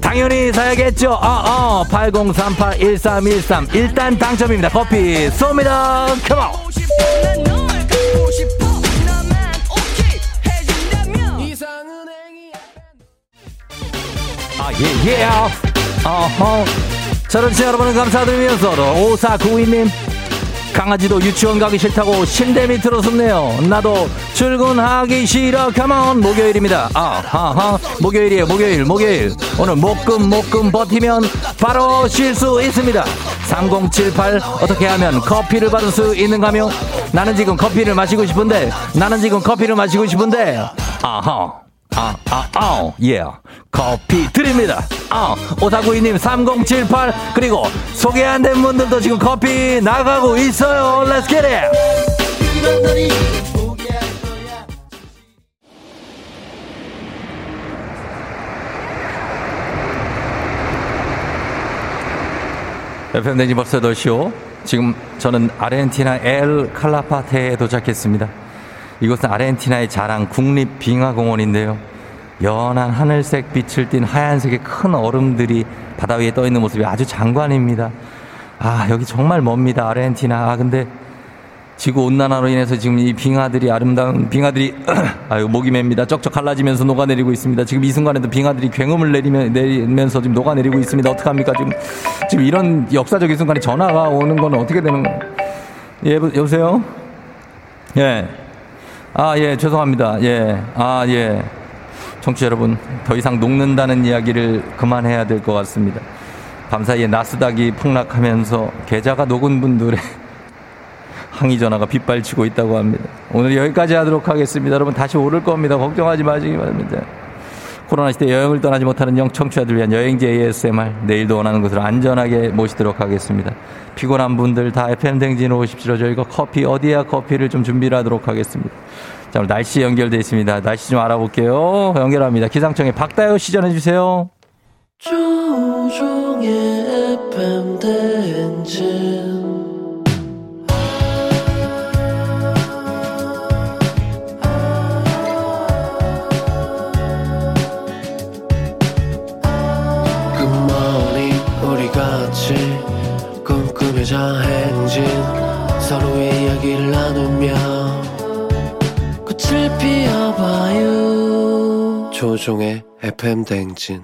당연히 사야겠죠? 어어. 80381313 일단 당첨입니다. 커피 쏩니다. 컴온 예, 예. 어허. 저런치 여러분을 감사드리면서 5492님 강아지도 유치원 가기 싫다고 침대 밑으로 숨네요. 나도 출근하기 싫어. 컴온 목요일입니다. 아하하 목요일이에요. 목요일 목요일 오늘 목금 목금 버티면 바로 쉴 수 있습니다. 3078 어떻게 하면 커피를 받을 수 있는가며? 나는 지금 커피를 마시고 싶은데 나는 지금 커피를 마시고 싶은데 아하 아, 아, 아, 예. 커피 드립니다. 아, 오사구이님 3078 그리고 소개 안 된 분들도 지금 커피 나가고 있어요. Let's get it. FM 댕지 벌써 더쇼. 지금 저는 아르헨티나 엘 칼라파테에 도착했습니다. 이곳은 아르헨티나의 자랑 국립빙하공원인데요. 연한 하늘색 빛을 띤 하얀색의 큰 얼음들이 바다 위에 떠 있는 모습이 아주 장관입니다. 아, 여기 정말 멉니다. 아르헨티나. 아, 근데 지구 온난화로 인해서 지금 이 빙하들이 아름다운 빙하들이 아유 목이 맵니다. 쩍쩍 갈라지면서 녹아내리고 있습니다. 지금 이 순간에도 빙하들이 굉음을 내리면 내리면서 지금 녹아내리고 있습니다. 어떡합니까? 지금 지금 이런 역사적인 순간에 전화가 오는 건 어떻게 되는? 예, 여보- 여보세요? 예. 아, 예, 죄송합니다. 예. 아, 예. 청취자 여러분, 더 이상 녹는다는 이야기를 그만해야 될 것 같습니다. 밤사이에 나스닥이 폭락하면서 계좌가 녹은 분들의 항의 전화가 빗발치고 있다고 합니다. 오늘 여기까지 하도록 하겠습니다. 여러분 다시 오를 겁니다. 걱정하지 마시기 바랍니다. 코로나 시대 여행을 떠나지 못하는 영 청취자들 위한 여행지 ASMR 내일도 원하는 곳으로 안전하게 모시도록 하겠습니다. 피곤한 분들 다 FM 댕진으로 오십시오. 저희가 커피 어디야 커피를 좀 준비를 하도록 하겠습니다. 자, 오늘 날씨 연결돼 있습니다. 날씨 좀 알아볼게요. 연결합니다. 기상청에 박다요 시 전해 주세요. 조종의 FM 대행진 꿈꾸며자 행진 서로의 이야기를 나누며 꽃을 피워봐요 조종의 FM 대행진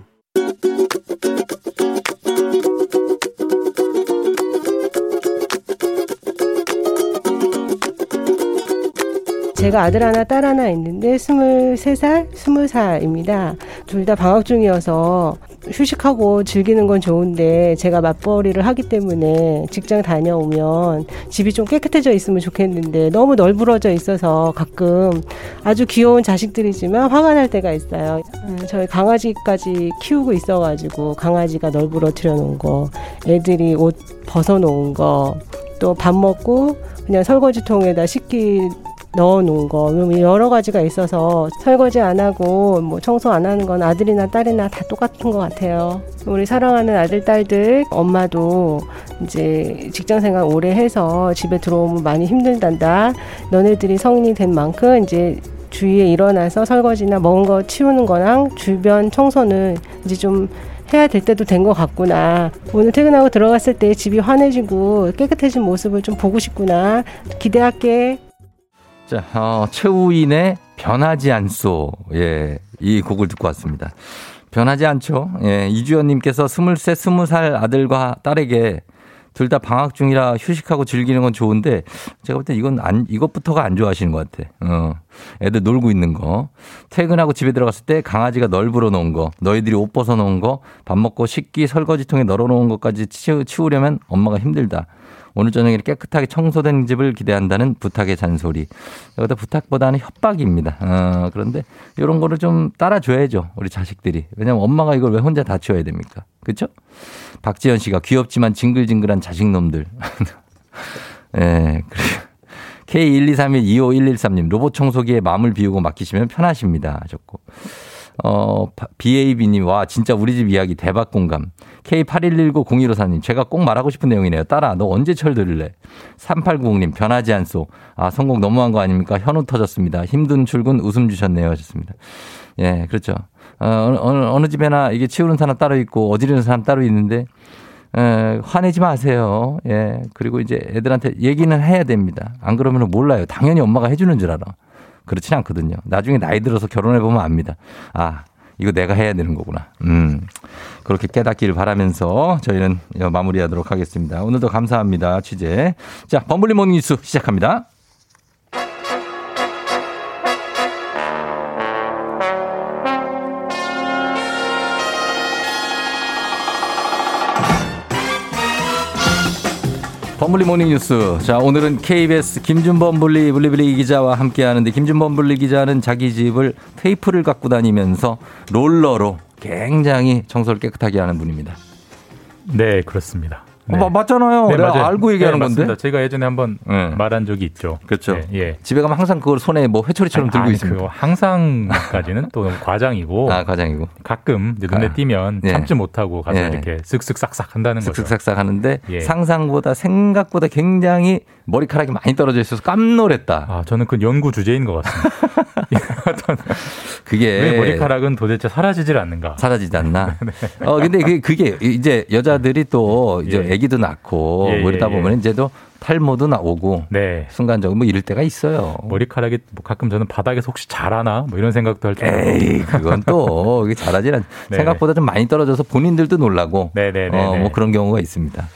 제가 아들 하나, 딸 하나 있는데 23살, 20살입니다. 둘 다 방학 중이어서 휴식하고 즐기는 건 좋은데 제가 맞벌이를 하기 때문에 직장 다녀오면 집이 좀 깨끗해져 있으면 좋겠는데 너무 널브러져 있어서 가끔 아주 귀여운 자식들이지만 화가 날 때가 있어요. 음, 저희 강아지까지 키우고 있어가지고 강아지가 널브러뜨려 놓은 거, 애들이 옷 벗어 놓은 거, 또 밥 먹고 그냥 설거지통에다 씻기 넣어 놓은 거 여러 가지가 있어서 설거지 안 하고 뭐 청소 안 하는 건 아들이나 딸이나 다 똑같은 것 같아요. 우리 사랑하는 아들 딸들 엄마도 이제 직장 생활 오래 해서 집에 들어오면 많이 힘들단다. 너네들이 성인이 된 만큼 이제 주위에 일어나서 설거지나 먹은 거 치우는 거랑 주변 청소는 이제 좀 해야 될 때도 된 것 같구나. 오늘 퇴근하고 들어갔을 때 집이 환해지고 깨끗해진 모습을 좀 보고 싶구나. 기대할게. 자, 어, 최우인의 변하지 않소. 예, 이 곡을 듣고 왔습니다. 변하지 않죠. 예, 이주연님께서 스물세, 스무 살 아들과 딸에게 둘 다 방학 중이라 휴식하고 즐기는 건 좋은데 제가 볼 때 이건 안, 이것부터가 안 좋아하시는 것 같아. 어, 애들 놀고 있는 거. 퇴근하고 집에 들어갔을 때 강아지가 널브러 놓은 거, 너희들이 옷 벗어 놓은 거, 밥 먹고 식기 설거지통에 널어 놓은 것까지 치우, 치우려면 엄마가 힘들다. 오늘 저녁에 깨끗하게 청소된 집을 기대한다는 부탁의 잔소리. 여기다 부탁보다는 협박입니다. 어, 그런데 이런 거를 좀 따라줘야죠. 우리 자식들이. 왜냐면 엄마가 이걸 왜 혼자 다 치워야 됩니까? 그렇죠? 박지현 씨가 귀엽지만 징글징글한 자식놈들. 예, 네, K123125113님 로봇 청소기에 마음을 비우고 맡기시면 편하십니다. 하셨고. 어, BAB님, 와, 진짜 우리 집 이야기 대박 공감. K81190154님, 제가 꼭 말하고 싶은 내용이네요. 딸아, 너 언제 철 들을래? 3890님, 변하지 않소. 아, 성공 너무한 거 아닙니까? 현우 터졌습니다. 힘든 출근 웃음 주셨네요. 하셨습니다. 예, 그렇죠. 어, 어느, 어느 집에나 이게 치우는 사람 따로 있고, 어지르는 사람 따로 있는데, 에, 화내지 마세요. 예. 그리고 이제 애들한테 얘기는 해야 됩니다. 안 그러면 몰라요. 당연히 엄마가 해주는 줄 알아. 그렇진 않거든요. 나중에 나이 들어서 결혼해 보면 압니다. 아, 이거 내가 해야 되는 거구나. 음. 그렇게 깨닫기를 바라면서 저희는 마무리하도록 하겠습니다. 오늘도 감사합니다. 취재. 자, 범블리 morning 뉴스 시작합니다. 범블리 morning 뉴스. 자, 오늘은 KBS 김준범 블리 블리블리 기자와 함께 하는데 김준범 블리 기자는 자기 집을 테이프를 갖고 다니면서 롤러로 굉장히 청소를 깨끗하게 하는 분입니다. 네, 그렇습니다. 네. 어, 맞잖아요. 네, 내가 맞아요. 알고 얘기하는 네, 건데. 맞습니다. 제가 예전에 한번 네. 말한 적이 있죠. 그렇죠. 네, 예. 집에 가면 항상 그걸 손에 뭐 회초리처럼 아니, 들고 아니, 있습니다. 항상까지는 또 과장이고. 아, 과장이고. 가끔 눈에 아, 띄면 예. 참지 못하고 가서 예. 이렇게 쓱쓱 싹싹 한다는 거죠. 쓱쓱 싹싹 하는데 예. 상상보다 생각보다 굉장히 머리카락이 많이 떨어져 있어서 깜놀했다. 아, 저는 그 연구 주제인 것 같습니다. 그게 왜 머리카락은 도대체 사라지질 않는가? 사라지지 않나? 어 근데 그게, 그게 이제 여자들이 또 이제 예. 아기도 낳고 예, 뭐 이러다 예, 보면 이제도 탈모도 나오고 네. 순간적으로 뭐 이럴 때가 있어요. 머리카락이 뭐 가끔 저는 바닥에서 혹시 자라나 뭐 이런 생각도 할 정도로. 에이 그건 또 이게 잘하지 않. 네. 생각보다 좀 많이 떨어져서 본인들도 놀라고. 네네네. 어 뭐 그런 경우가 있습니다.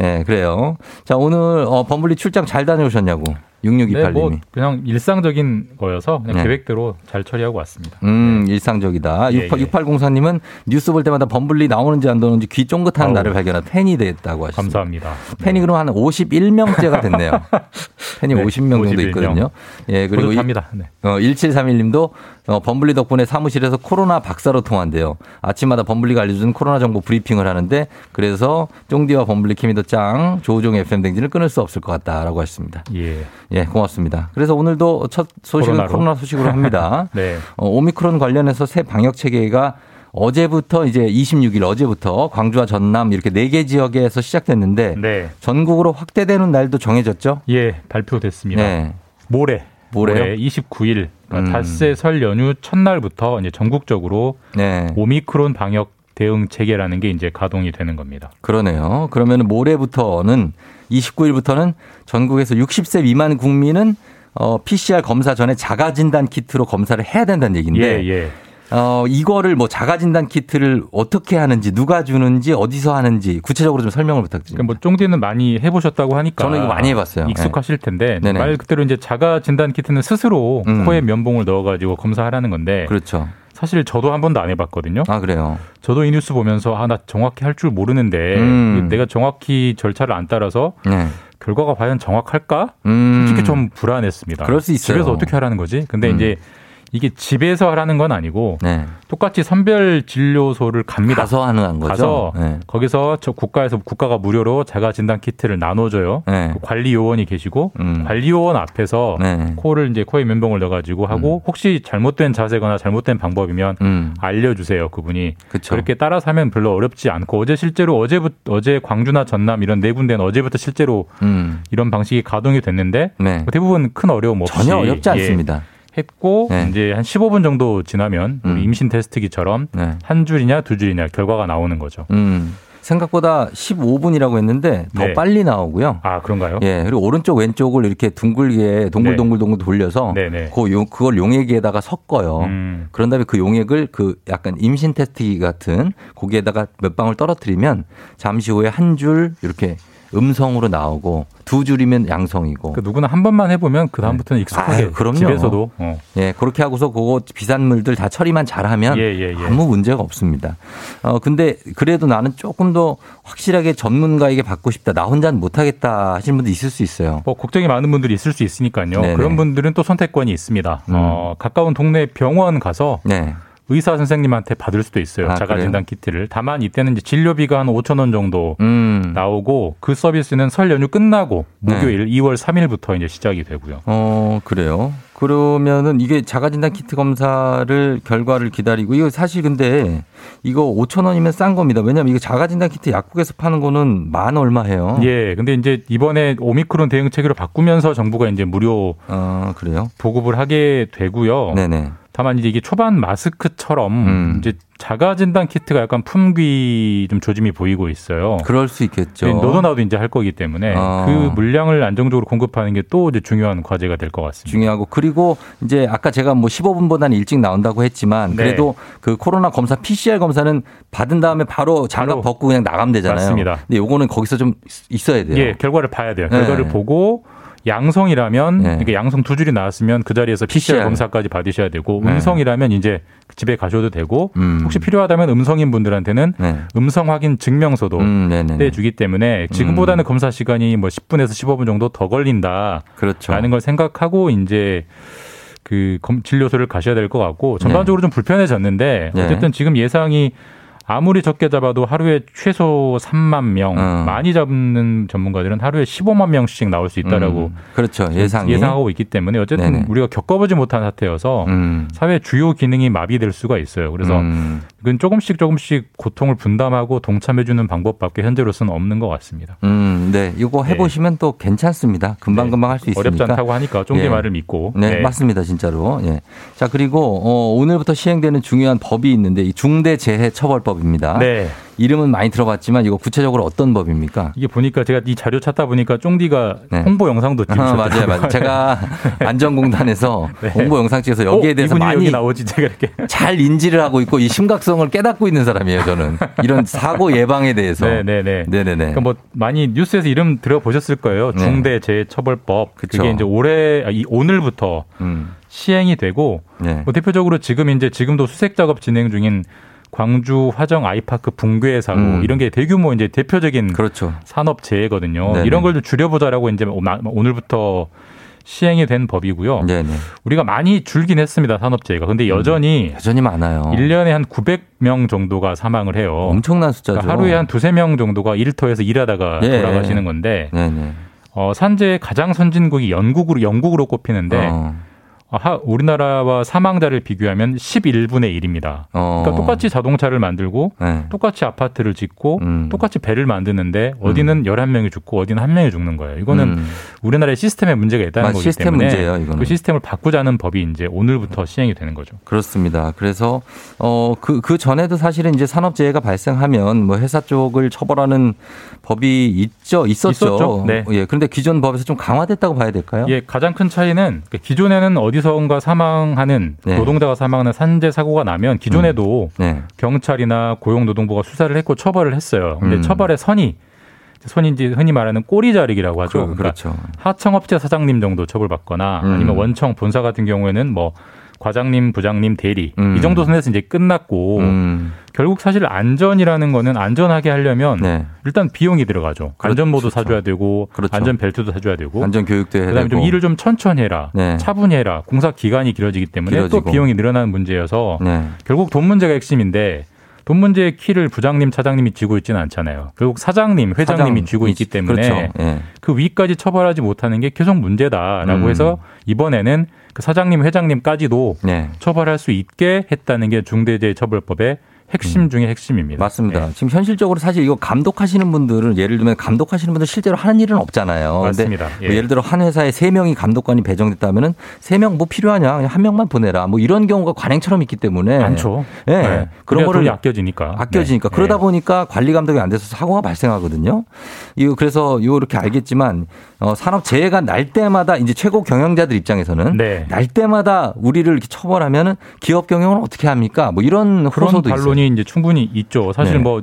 예 그래요. 자 오늘 어 범블리 출장 잘 다녀오셨냐고. 6628님이. 네, 뭐 그냥 일상적인 거여서 그냥 네. 계획대로 잘 처리하고 왔습니다. 음, 일상적이다. 예, 68, 예. 6804님은 뉴스 볼 때마다 범블리 나오는지 안 나오는지 귀 쫑긋하는. 나를 발견한 팬이 됐다고 하셨습니다. 감사합니다. 팬이 그럼 한 51명째가 됐네요. 팬이 네, 50명 정도 51명. 있거든요. 예, 그리고 이-. 네. 어, 1731님도 어, 범블리 덕분에 사무실에서 코로나 박사로 통한대요. 아침마다 범블리가 알려준 코로나 정보 브리핑을 하는데 그래서 쫑디와 범블리 케미도 짱 조우종 FM 댕진을 끊을 수 없을 것 같다라고 하셨습니다. 예. 예, 고맙습니다. 그래서 오늘도 첫 소식은 코로나로. 코로나 소식으로 합니다. 네. 어, 오미크론 관련해서 새 방역 체계가 어제부터 이제 26일 어제부터 광주와 전남 이렇게 네 개 지역에서 시작됐는데 네. 전국으로 확대되는 날도 정해졌죠? 예, 발표됐습니다. 네. 모레. 모레 29일 그러니까 음. 닷새 설 연휴 첫날부터 이제 전국적으로 네. 오미크론 방역 대응 체계라는 게 이제 가동이 되는 겁니다. 그러네요. 그러면 모레부터는 29일부터는 전국에서 60세 미만 국민은 어, PCR 검사 전에 자가 진단 키트로 검사를 해야 된다는 얘기인데 예, 예. 어, 이거를 뭐 자가 진단 키트를 어떻게 하는지 누가 주는지 어디서 하는지 구체적으로 좀 설명을 부탁드립니다. 그러니까 뭐 쫑디는 많이 해보셨다고 하니까 저는 이거 많이 해봤어요. 익숙하실 텐데 네네. 말 그대로 이제 자가 진단 키트는 스스로 음. 코에 면봉을 넣어가지고 검사하라는 건데 그렇죠. 사실 저도 한 번도 안 해봤거든요. 아 그래요. 저도 이 뉴스 보면서 아 나 정확히 할 줄 모르는데 음. 내가 정확히 절차를 안 따라서 네. 결과가 과연 정확할까? 음. 솔직히 좀 불안했습니다. 그럴 수 있어요. 집에서 어떻게 하라는 거지? 근데 음. 이제 이게 집에서 하라는 건 아니고 네. 똑같이 선별 진료소를 갑니다. 가서 하는 거죠. 가서 네. 거기서 저 국가에서 국가가 무료로 자가 진단 키트를 나눠줘요. 네. 그 관리 요원이 계시고 음. 관리 요원 앞에서 네. 코를 이제 코에 면봉을 넣어가지고 하고 혹시 잘못된 자세거나 잘못된 방법이면 음. 알려주세요 그분이 그쵸. 그렇게 따라서 하면 별로 어렵지 않고 어제 실제로 어제부터 어제 광주나 전남 이런 네 군데는 어제부터 실제로 음. 이런 방식이 가동이 됐는데 네. 대부분 큰 어려움 없이 전혀 어렵지 예, 않습니다. 했고 네. 이제 한 15분 정도 지나면 음. 임신 테스트기처럼 네. 한 줄이냐 두 줄이냐 결과가 나오는 거죠. 음. 생각보다 15분이라고 했는데 더 네. 빨리 나오고요. 아 그런가요? 예, 그리고 오른쪽 왼쪽을 이렇게 둥글게 동글동글동글 돌려서 네네. 그 용, 그걸 용액에다가 섞어요. 음. 그런 다음에 그 용액을 그 약간 임신 테스트기 같은 거기에다가 몇 방울 떨어뜨리면 잠시 후에 한 줄 이렇게 음성으로 나오고 두 줄이면 양성이고. 그 누구나 한 번만 해보면 그 다음부터는 익숙하게 아유, 그럼요. 집에서도 어. 예, 그렇게 하고서 그거 비산물들 다 처리만 잘하면 예, 예, 예. 아무 문제가 없습니다. 어, 근데 그래도 나는 조금 더 확실하게 전문가에게 받고 싶다. 나 혼자는 못하겠다 하시는 분도 있을 수 있어요. 뭐 걱정이 많은 분들이 있을 수 있으니까요. 네네. 그런 분들은 또 선택권이 있습니다. 음. 어, 가까운 동네 병원 가서 네. 의사 선생님한테 받을 수도 있어요. 아, 자가? 진단 키트를. 다만 이때는 이제 진료비가 한 5천 원 정도 음. 나오고 그 서비스는 설 연휴 끝나고 네. 목요일 2월 3일부터 이제 시작이 되고요. 어, 그래요. 그러면은 이게 자가 진단 키트 검사를 결과를 기다리고 이거 사실 근데 이거 5천 원이면 싼 겁니다. 왜냐면 이거 자가 진단 키트 약국에서 파는 거는 만 얼마 해요. 예, 근데 이제 이번에 오미크론 대응 체계로 바꾸면서 정부가 이제 무료 어, 그래요? 보급을 하게 되고요. 네네. 다만 이제 이게 초반 마스크처럼 음. 이제 자가 진단 키트가 약간 품귀 좀 조짐이 보이고 있어요. 그럴 수 있겠죠. 네, 너도 나도 이제 할 거기 때문에 어. 그 물량을 안정적으로 공급하는 게 또 이제 중요한 과제가 될 것 같습니다. 중요하고 그리고 이제 아까 제가 뭐 15분보다는 일찍 나온다고 했지만 네. 그래도 그 코로나 검사 PCR 검사는 받은 다음에 바로 장갑 벗고 그냥 나가면 되잖아요. 맞습니다. 근데 요거는 거기서 좀 있어야 돼요. 예, 결과를 봐야 돼요. 네. 결과를 보고 양성이라면 네. 이게 양성 두 줄이 나왔으면 그 자리에서 PCR, PCR. 검사까지 받으셔야 되고 네. 음성이라면 이제 집에 가셔도 되고 음. 혹시 필요하다면 음성인 분들한테는 네. 음성 확인 증명서도 음. 떼주기 때문에 지금보다는 검사 시간이 뭐 10분에서 15분 정도 더 걸린다라는 그렇죠. 걸 생각하고 이제 그 검- 진료소를 가셔야 될 것 같고 전반적으로 좀 불편해졌는데 네. 어쨌든 지금 예상이 아무리 적게 잡아도 하루에 최소 3만 명, 어. 많이 잡는 전문가들은 하루에 15만 명씩 나올 수 있다라고 음, 그렇죠. 예상이. 예상하고 있기 때문에 어쨌든 네네. 우리가 겪어보지 못한 사태여서 음. 사회 주요 기능이 마비될 수가 있어요. 그래서 음. 이건 조금씩 조금씩 고통을 분담하고 동참해주는 방법밖에 현재로서는 없는 것 같습니다. 음, 네. 이거 해보시면 또 괜찮습니다. 금방 금방 할수 있으니까. 어렵지 않다고 하니까 쫑디 예. 말을 믿고. 네, 맞습니다. 진짜로. 예. 자, 그리고, 어, 오늘부터 시행되는 중요한 법이 있는데, 이 중대재해처벌법입니다. 네. 이름은 많이 들어봤지만 이거 구체적으로 어떤 법입니까? 이게 보니까 제가 이 자료 찾다 보니까 쫑디가 네. 홍보 영상도 아, 찍으셨더라고요. 맞아요, 맞아요. 제가 안전공단에서 네. 홍보 영상 찍어서 여기에 어, 대해서 이분이 많이 여기 나오지 제가 이렇게 잘 인지를 하고 있고 이 심각성 을 깨닫고 있는 사람이에요, 저는. 이런 사고 예방에 대해서. 네네네. 네네네. 그러니까 뭐 많이 뉴스에서 이름 들어보셨을 거예요. 네. 중대재해처벌법. 그쵸. 그게 이제 올해 아, 이 오늘부터 음. 시행이 되고 네. 뭐 대표적으로 지금 이제 지금도 수색 작업 진행 중인 광주 화정 아이파크 붕괴 사고 음. 이런 게 대규모 이제 대표적인 그렇죠. 산업 재해거든요. 네네. 이런 걸 좀 줄여보자라고 이제 오늘부터 시행이 된 법이고요. 네네. 우리가 많이 줄긴 했습니다. 산업재해가. 근데 여전히 여전히 많아요. 1년에 한 900명 정도가 사망을 해요. 엄청난 숫자죠. 그러니까 하루에 한 두세 명 정도가 일터에서 일하다가 예. 돌아가시는 건데 네네. 어, 산재의 가장 선진국이 영국으로 영국으로 꼽히는데 어. 하- 우리나라와 사망자를 비교하면 11분의 1입니다. 어. 그러니까 똑같이 자동차를 만들고 네. 똑같이 아파트를 짓고 음. 똑같이 배를 만드는데 어디는 11명이 죽고 어디는 한 명이 죽는 거예요. 이거는 음. 우리나라의 시스템에 문제가 있다는 맞- 거기 시스템 때문에 문제예요, 이거는. 그 시스템을 바꾸자는 법이 이제 오늘부터 시행이 되는 거죠. 그렇습니다. 그래서 어그 그 전에도 사실은 이제 산업재해가 발생하면 뭐 회사 쪽을 처벌하는 법이 있죠, 있었죠. 있었죠. 네. 예. 그런데 기존 법에서 좀 강화됐다고 봐야 될까요? 예, 가장 큰 차이는 그 기존에는 어디선가 사망하는 네. 노동자가 사망하는 산재 사고가 나면 기존에도 네. 경찰이나 고용노동부가 수사를 했고 처벌을 했어요. 근데 음. 처벌의 선이 이제 흔히 말하는 꼬리 자르기라고 하죠. 그, 그러니까 그렇죠. 하청업체 사장님 정도 처벌받거나 음. 아니면 원청 본사 같은 경우에는 뭐 과장님, 부장님, 대리 음. 이 정도 선에서 이제 끝났고 음. 결국 사실 안전이라는 거는 안전하게 하려면 네. 일단 비용이 들어가죠. 안전모도 그렇죠. 사줘야 되고 그렇죠. 안전벨트도 사줘야 되고 안전 교육도 해야 그다음에 되고. 좀 일을 좀 천천히 해라, 네. 차분히 해라. 공사 기간이 길어지기 때문에 길어지고. 또 비용이 늘어나는 문제여서 네. 결국 돈 문제가 핵심인데 돈 문제의 키를 부장님, 차장님이 쥐고 있지는 않잖아요. 결국 사장님, 회장님이 사장, 쥐고 있기 때문에 그렇죠. 예. 그 위까지 처벌하지 못하는 게 계속 문제다라고 음. 해서 이번에는 그 사장님, 회장님까지도 네. 처벌할 수 있게 했다는 게 중대재해처벌법의 핵심 중의 핵심입니다. 음. 맞습니다. 네. 지금 현실적으로 사실 이거 감독하시는 분들은 예를 들면 감독하시는 분들 실제로 하는 일은 없잖아요. 맞습니다. 뭐 예. 예를 들어 한 회사에 세 명이 감독관이 배정됐다면은 세 명 뭐 필요하냐 그냥 한 명만 보내라 뭐 이런 경우가 관행처럼 있기 때문에 많죠. 예. 네. 그런 그런 거를 아껴지니까. 아껴지니까 네. 그러다 네. 보니까 관리 감독이 안 돼서 사고가 발생하거든요. 이거 그래서 요 이렇게 알겠지만 어, 산업 재해가 날 때마다 이제 최고 경영자들 입장에서는 네. 날 때마다 우리를 이렇게 처벌하면은 기업 경영은 어떻게 합니까? 뭐 이런 호소도 있어요. 반론이 이제 충분히 있죠. 사실 네. 뭐,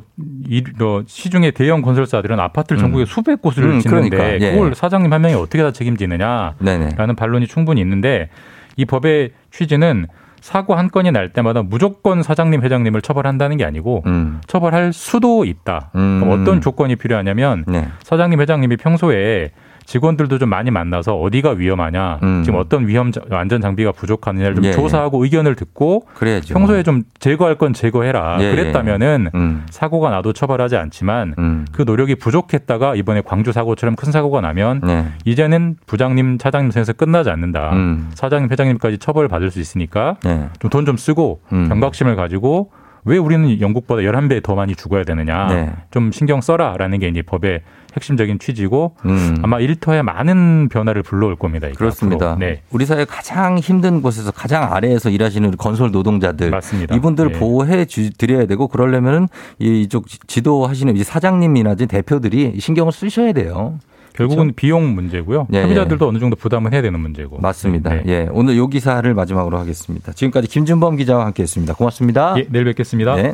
이, 뭐 시중에 대형 건설사들은 아파트를 전국에 수백 곳을 음, 짓는데 그러니까, 예. 그걸 사장님 한 명이 어떻게 다 책임지느냐라는 네네. 반론이 충분히 있는데 이 법의 취지는 사고 한 건이 날 때마다 무조건 사장님, 회장님을 처벌한다는 게 아니고 음. 처벌할 수도 있다. 음. 어떤 조건이 필요하냐면 네. 사장님, 회장님이 평소에 직원들도 좀 많이 만나서 어디가 위험하냐, 음. 지금 어떤 위험 자- 안전 장비가 부족하느냐를 좀 예, 조사하고 의견을 듣고 그래야죠. 평소에 좀 제거할 건 제거해라. 예, 그랬다면은 음. 사고가 나도 처벌하지 않지만 음. 그 노력이 부족했다가 이번에 광주 사고처럼 큰 사고가 나면 네. 이제는 부장님, 차장님 선에서 끝나지 않는다. 음. 사장님, 회장님까지 처벌을 받을 수 있으니까 네. 좀돈 좀 쓰고 음. 경각심을 가지고 왜 우리는 영국보다 11배 더 많이 죽어야 되느냐. 네. 좀 신경 써라라는 게 이제 법의 핵심적인 취지고 음. 아마 일터에 많은 변화를 불러올 겁니다. 그렇습니다. 네. 우리 사회 가장 힘든 곳에서 가장 아래에서 일하시는 건설 노동자들 맞습니다. 이분들 예. 보호해 주, 드려야 되고 그러려면은 이쪽 지- 지도하시는 이 사장님이나 대표들이 신경을 쓰셔야 돼요. 결국은 비용 문제고요. 예, 소비자들도 어느 정도 부담을 해야 되는 문제고. 맞습니다. 네. 예, 오늘 요 기사를 마지막으로 하겠습니다. 지금까지 김준범 기자와 함께했습니다. 고맙습니다. 예, 내일 뵙겠습니다. 네.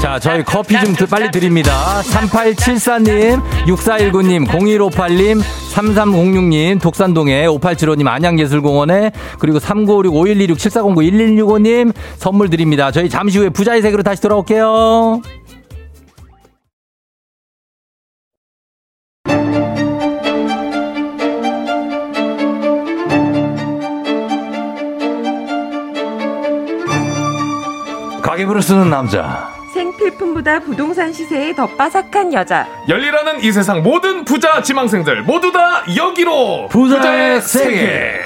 자, 저희 커피 좀 드- 빨리 드립니다. 3874님, 6419님, 0158님, 3306님, 독산동에 5875님, 안양예술공원에, 그리고 3956, 5126, 7409, 1165님 선물 드립니다. 저희 잠시 후에 부자의 세계로 다시 돌아올게요. 가계부를 쓰는 남자. 생필품보다 부동산 시세에 더 빠삭한 여자. 열리라는 이 세상 모든 부자 지망생들 모두 다 여기로 부자의 세계.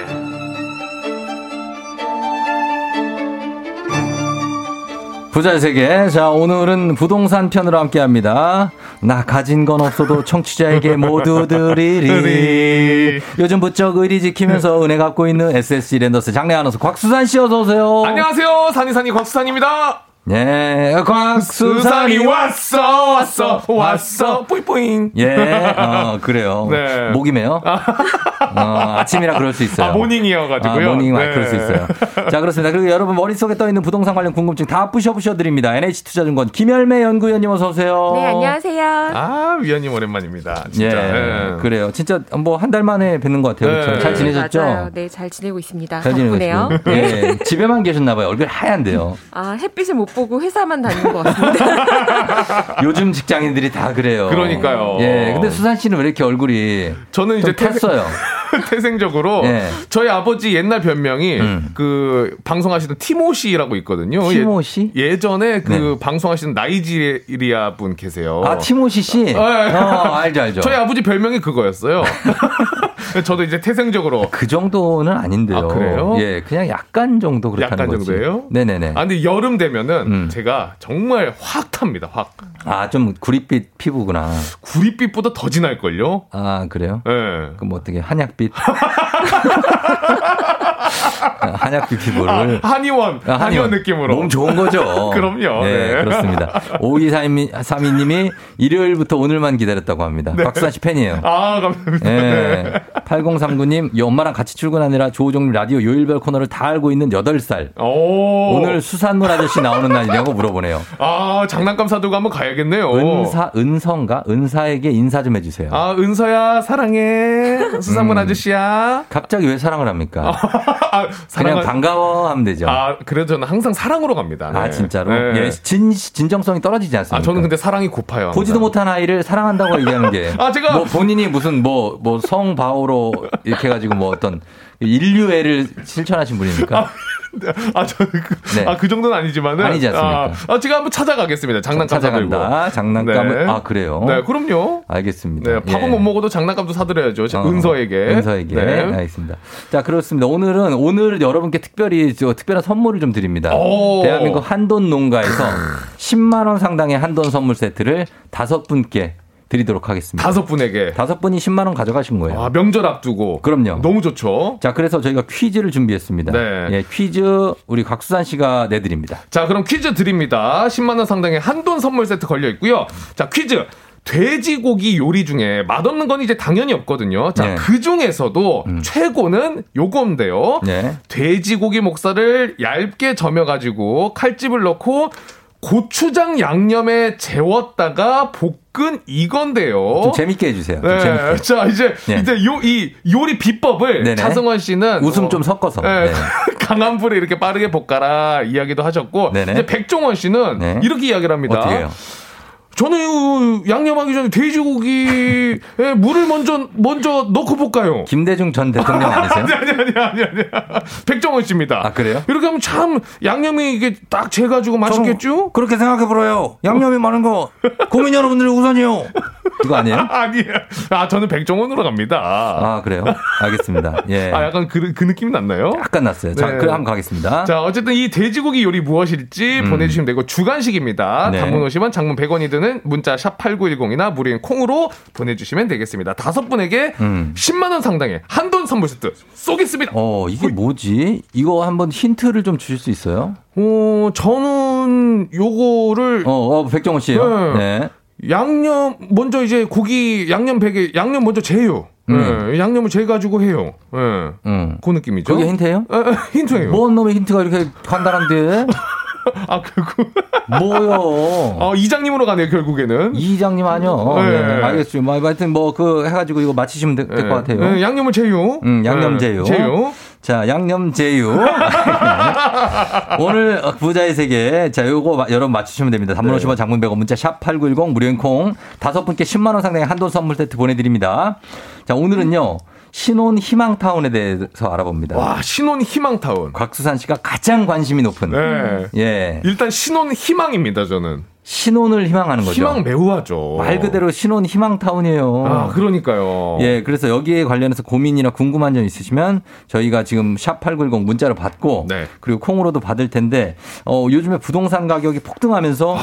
부자의 세계. 자, 오늘은 부동산 편으로 함께 합니다. 나 가진 건 없어도 청취자에게 모두 드리리. 요즘 부쩍 의리 지키면서 은혜 갖고 있는 SSC 랜더스 장례 아나운서 곽수산 씨 어서 오세요. 안녕하세요 산이산이 곽수산입니다 예, 곽수산이 왔어, 왔어, 왔어, 뿌잉뿌잉. 예, 어, 그래요. 네. 목이 메요. 어, 아침이라 그럴 수 있어요. 아, morning이어가지고요. 아, morning, 아, 네. 그럴 수 있어요. 자, 그렇습니다. 그리고 여러분 머릿속에 떠있는 부동산 관련 궁금증 다 부셔부셔 드립니다. NH투자증권 김열매 연구위원님 어서오세요. 네, 안녕하세요. 아, 위원님 오랜만입니다. 예, 진짜. 예. 그래요. 진짜 뭐 한 달 만에 뵙는 것 같아요. 그렇죠? 네. 잘 지내셨죠? 맞아요. 네, 잘 지내고 있습니다. 잘 지내고. 있어요. 예, 집에만 계셨나봐요. 얼굴 하얀데요. 아, 햇빛을 못 보고 회사만 다니는 것 같습니다. 요즘 직장인들이 다 그래요. 그러니까요. 예, 근데 수산 씨는 왜 이렇게 얼굴이 저는 이제 좀 탔어요. 태생적으로 예. 저희 아버지 옛날 별명이 그 방송하시던 티모시라고 있거든요. 음. 티모시? 예, 전에그 네. 방송하시는 나이지리아 분 계세요. 아, 티모시 씨? 예. 어, 알죠, 알죠. 저희 아버지 별명이 그거였어요. 저도 이제 태생적으로 그 정도는 아닌데요. 아, 그래요? 예, 그냥 약간 정도 그렇다는 약간 거지. 정도예요? 네네네. 아 근데 여름 되면은 음. 제가 정말 확 탑니다. 확. 아, 좀 구릿빛 피부구나. 구릿빛보다 더 진할 걸요. 아, 그래요? 예. 그럼 뭐 어떻게 한약 빛? 아, 한약빛 피부를. 아, 한의원, 아, 한의원 느낌으로. 몸 좋은 거죠. 그럼요. 네, 네. 그렇습니다. 5232님이 일요일부터 오늘만 기다렸다고 합니다. 네. 박수환 씨 팬이에요. 아 감사합니다. 예. 8039님, 이 엄마랑 같이 출근하느라 조우종님 라디오 요일별 코너를 다 알고 있는 8살. 오. 오늘 수산물 아저씨 나오는 날이냐고 물어보네요. 아 장난감 사두고 한번 가야겠네요. 은사, 은성가? 은사에게 인사 좀 해주세요. 아 은서야 사랑해 수산물 음. 아저씨야. 갑자기 왜 사랑을 합니까? 아, 사랑을- 반가워 하면 되죠. 아, 아 그래도 저는 항상 사랑으로 갑니다. 네. 진짜로? 네. 예, 진, 진정성이 떨어지지 않습니까? 아 저는 근데 사랑이 고파요. 항상. 보지도 못한 아이를 사랑한다고 얘기하는 게. 아, 제가- 뭐 본인이 무슨 뭐, 뭐 성바오로 이렇게 해가지고 뭐 어떤 인류애를 실천하신 분입니까? 아, 저는 그, 네. 아, 그 정도는 아니지만은. 아니지 않습니까? 아, 아, 제가 한번 찾아가겠습니다. 장난감. 찾아간다. 장난감을. 아, 그래요? 네, 그럼요. 알겠습니다. 네, 밥은 예. 못 먹어도 장난감도 사드려야죠. 저 어, 은서에게. 은서에게. 네. 알겠습니다. 자, 그렇습니다. 오늘은, 오늘 여러분께 특별히, 저, 특별한 선물을 좀 드립니다. 오. 대한민국 한돈 농가에서 10만원 상당의 한돈 선물 세트를 다섯 분께 드리도록 하겠습니다. 다섯 분에게. 다섯 분이 10만 원 가져가신 거예요. 아, 명절 앞두고. 그럼요. 너무 좋죠. 자, 그래서 저희가 퀴즈를 준비했습니다. 네. 예, 퀴즈 우리 곽수산 씨가 내드립니다. 자, 그럼 퀴즈 드립니다. 10만 원 상당의 한돈 선물 세트 걸려 있고요. 자, 퀴즈. 돼지고기 요리 중에 맛없는 건 이제 당연히 없거든요. 자, 네. 음. 그 중에서도 최고는 요건데요. 네. 돼지고기 목살을 얇게 저며가지고 칼집을 넣고 고추장 양념에 재웠다가 볶은 이건데요. 좀 재밌게 해주세요. 좀 네. 재밌게. 자, 이제, 네. 이제 요, 이 요리 비법을 네네. 차승원 씨는. 웃음 어, 좀 섞어서. 네, 네. 강한 불에 이렇게 빠르게 볶아라 이야기도 하셨고. 네네. 이제 백종원 씨는 네. 이렇게 이야기를 합니다. 어떻게 해요? 저는 이 양념하기 전에 돼지고기에 물을 먼저, 먼저 넣고 볶아요. 김대중 전 대통령 아니세요? 아니, 아니, 아니, 아니, 아니. 백종원 씨입니다. 아, 그래요? 이렇게 하면 참 양념이 이게 딱 재가지고 맛있겠죠? 그렇게 생각해보려요. 양념이 많은 거, 국민 여러분들이 우선이요. 이거 아니에요? 아니에요. 아, 저는 백종원으로 갑니다. 아, 그래요? 알겠습니다. 예. 아, 약간 그, 그 느낌이 났나요? 약간 났어요. 자, 네. 그럼 한번 가겠습니다. 자, 어쨌든 이 돼지고기 요리 무엇일지 음. 보내주시면 되고, 주간식입니다. 네. 단문 50원, 장문 100원이 드는 문자 샵 8910이나 무료인 콩으로 보내주시면 되겠습니다. 다섯 분에게 음. 10만원 상당의 한돈 선물 세트 쏘겠습니다. 어, 이게 뭐지? 이거 한번 힌트를 좀 주실 수 있어요? 어, 저는 요거를 어, 어 백종원 씨요. 네. 네. 양념, 먼저 이제 고기 양념 베개, 양념 먼저 재요. 음. 예, 양념을 재가지고 해요. 예. 음. 그 느낌이죠. 그게 힌트예요? 에, 에, 힌트예요. 뭔 놈의 힌트가 이렇게 간단한데? 아, 결국. 뭐요? 어, 이장님으로 가네요, 결국에는. 이장님 아니요. 네. 네. 알겠죠. 뭐, 하여튼 뭐, 그, 해가지고 이거 맞히시면 될것 같아요. 예, 양념을 재요. 음, 양념 예, 제유. 제요. 자, 양념 제유. 오늘 부자의 세계. 자, 요거 마- 여러분 맞추시면 됩니다. 단문 네. 50원 장문 100원 문자 샵 8910 무료인 콩. 다섯 분께 10만원 상당의 한돈 선물 세트 보내드립니다. 자, 오늘은요. 신혼 희망타운에 대해서 알아봅니다. 와, 신혼 희망타운. 곽수산 씨가 가장 관심이 높은. 네. 예. 일단 신혼 희망입니다, 저는. 신혼을 희망하는 거죠. 희망 매우 하죠. 말 그대로 신혼 희망타운이에요. 아, 그러니까요. 예, 그래서 여기에 관련해서 고민이나 궁금한 점 있으시면 저희가 지금 샵8910 문자로 받고 네. 그리고 콩으로도 받을 텐데 어, 요즘에 부동산 가격이 폭등하면서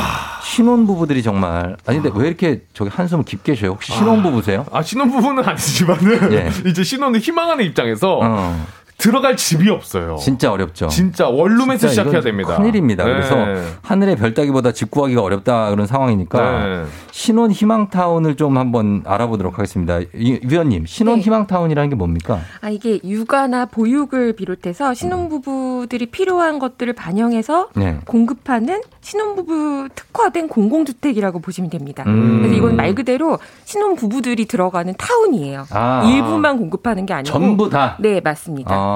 신혼부부들이 정말 아니 근데 왜 이렇게 저기 한숨을 깊게 쉬어요? 혹시 신혼부부세요? 아, 신혼부부는 아니지만은 예. 이제 신혼을 희망하는 입장에서 어. 들어갈 집이 없어요. 진짜 어렵죠. 진짜 원룸에서 진짜 시작해야 됩니다. 큰일입니다. 네. 그래서 하늘의 별 따기보다 집 구하기가 어렵다 그런 상황이니까 네. 신혼 희망타운을 좀 한번 알아보도록 하겠습니다. 이- 위원님, 신혼 네. 희망타운이라는 게 뭡니까? 아, 이게 육아나 보육을 비롯해서 신혼부부들이 필요한 것들을 반영해서 네. 공급하는 신혼부부 특화된 공공주택이라고 보시면 됩니다. 음. 그래서 이건 말 그대로 신혼부부들이 들어가는 타운이에요. 아. 일부만 공급하는 게 아니고. 전부 다? 네, 맞습니다. 아,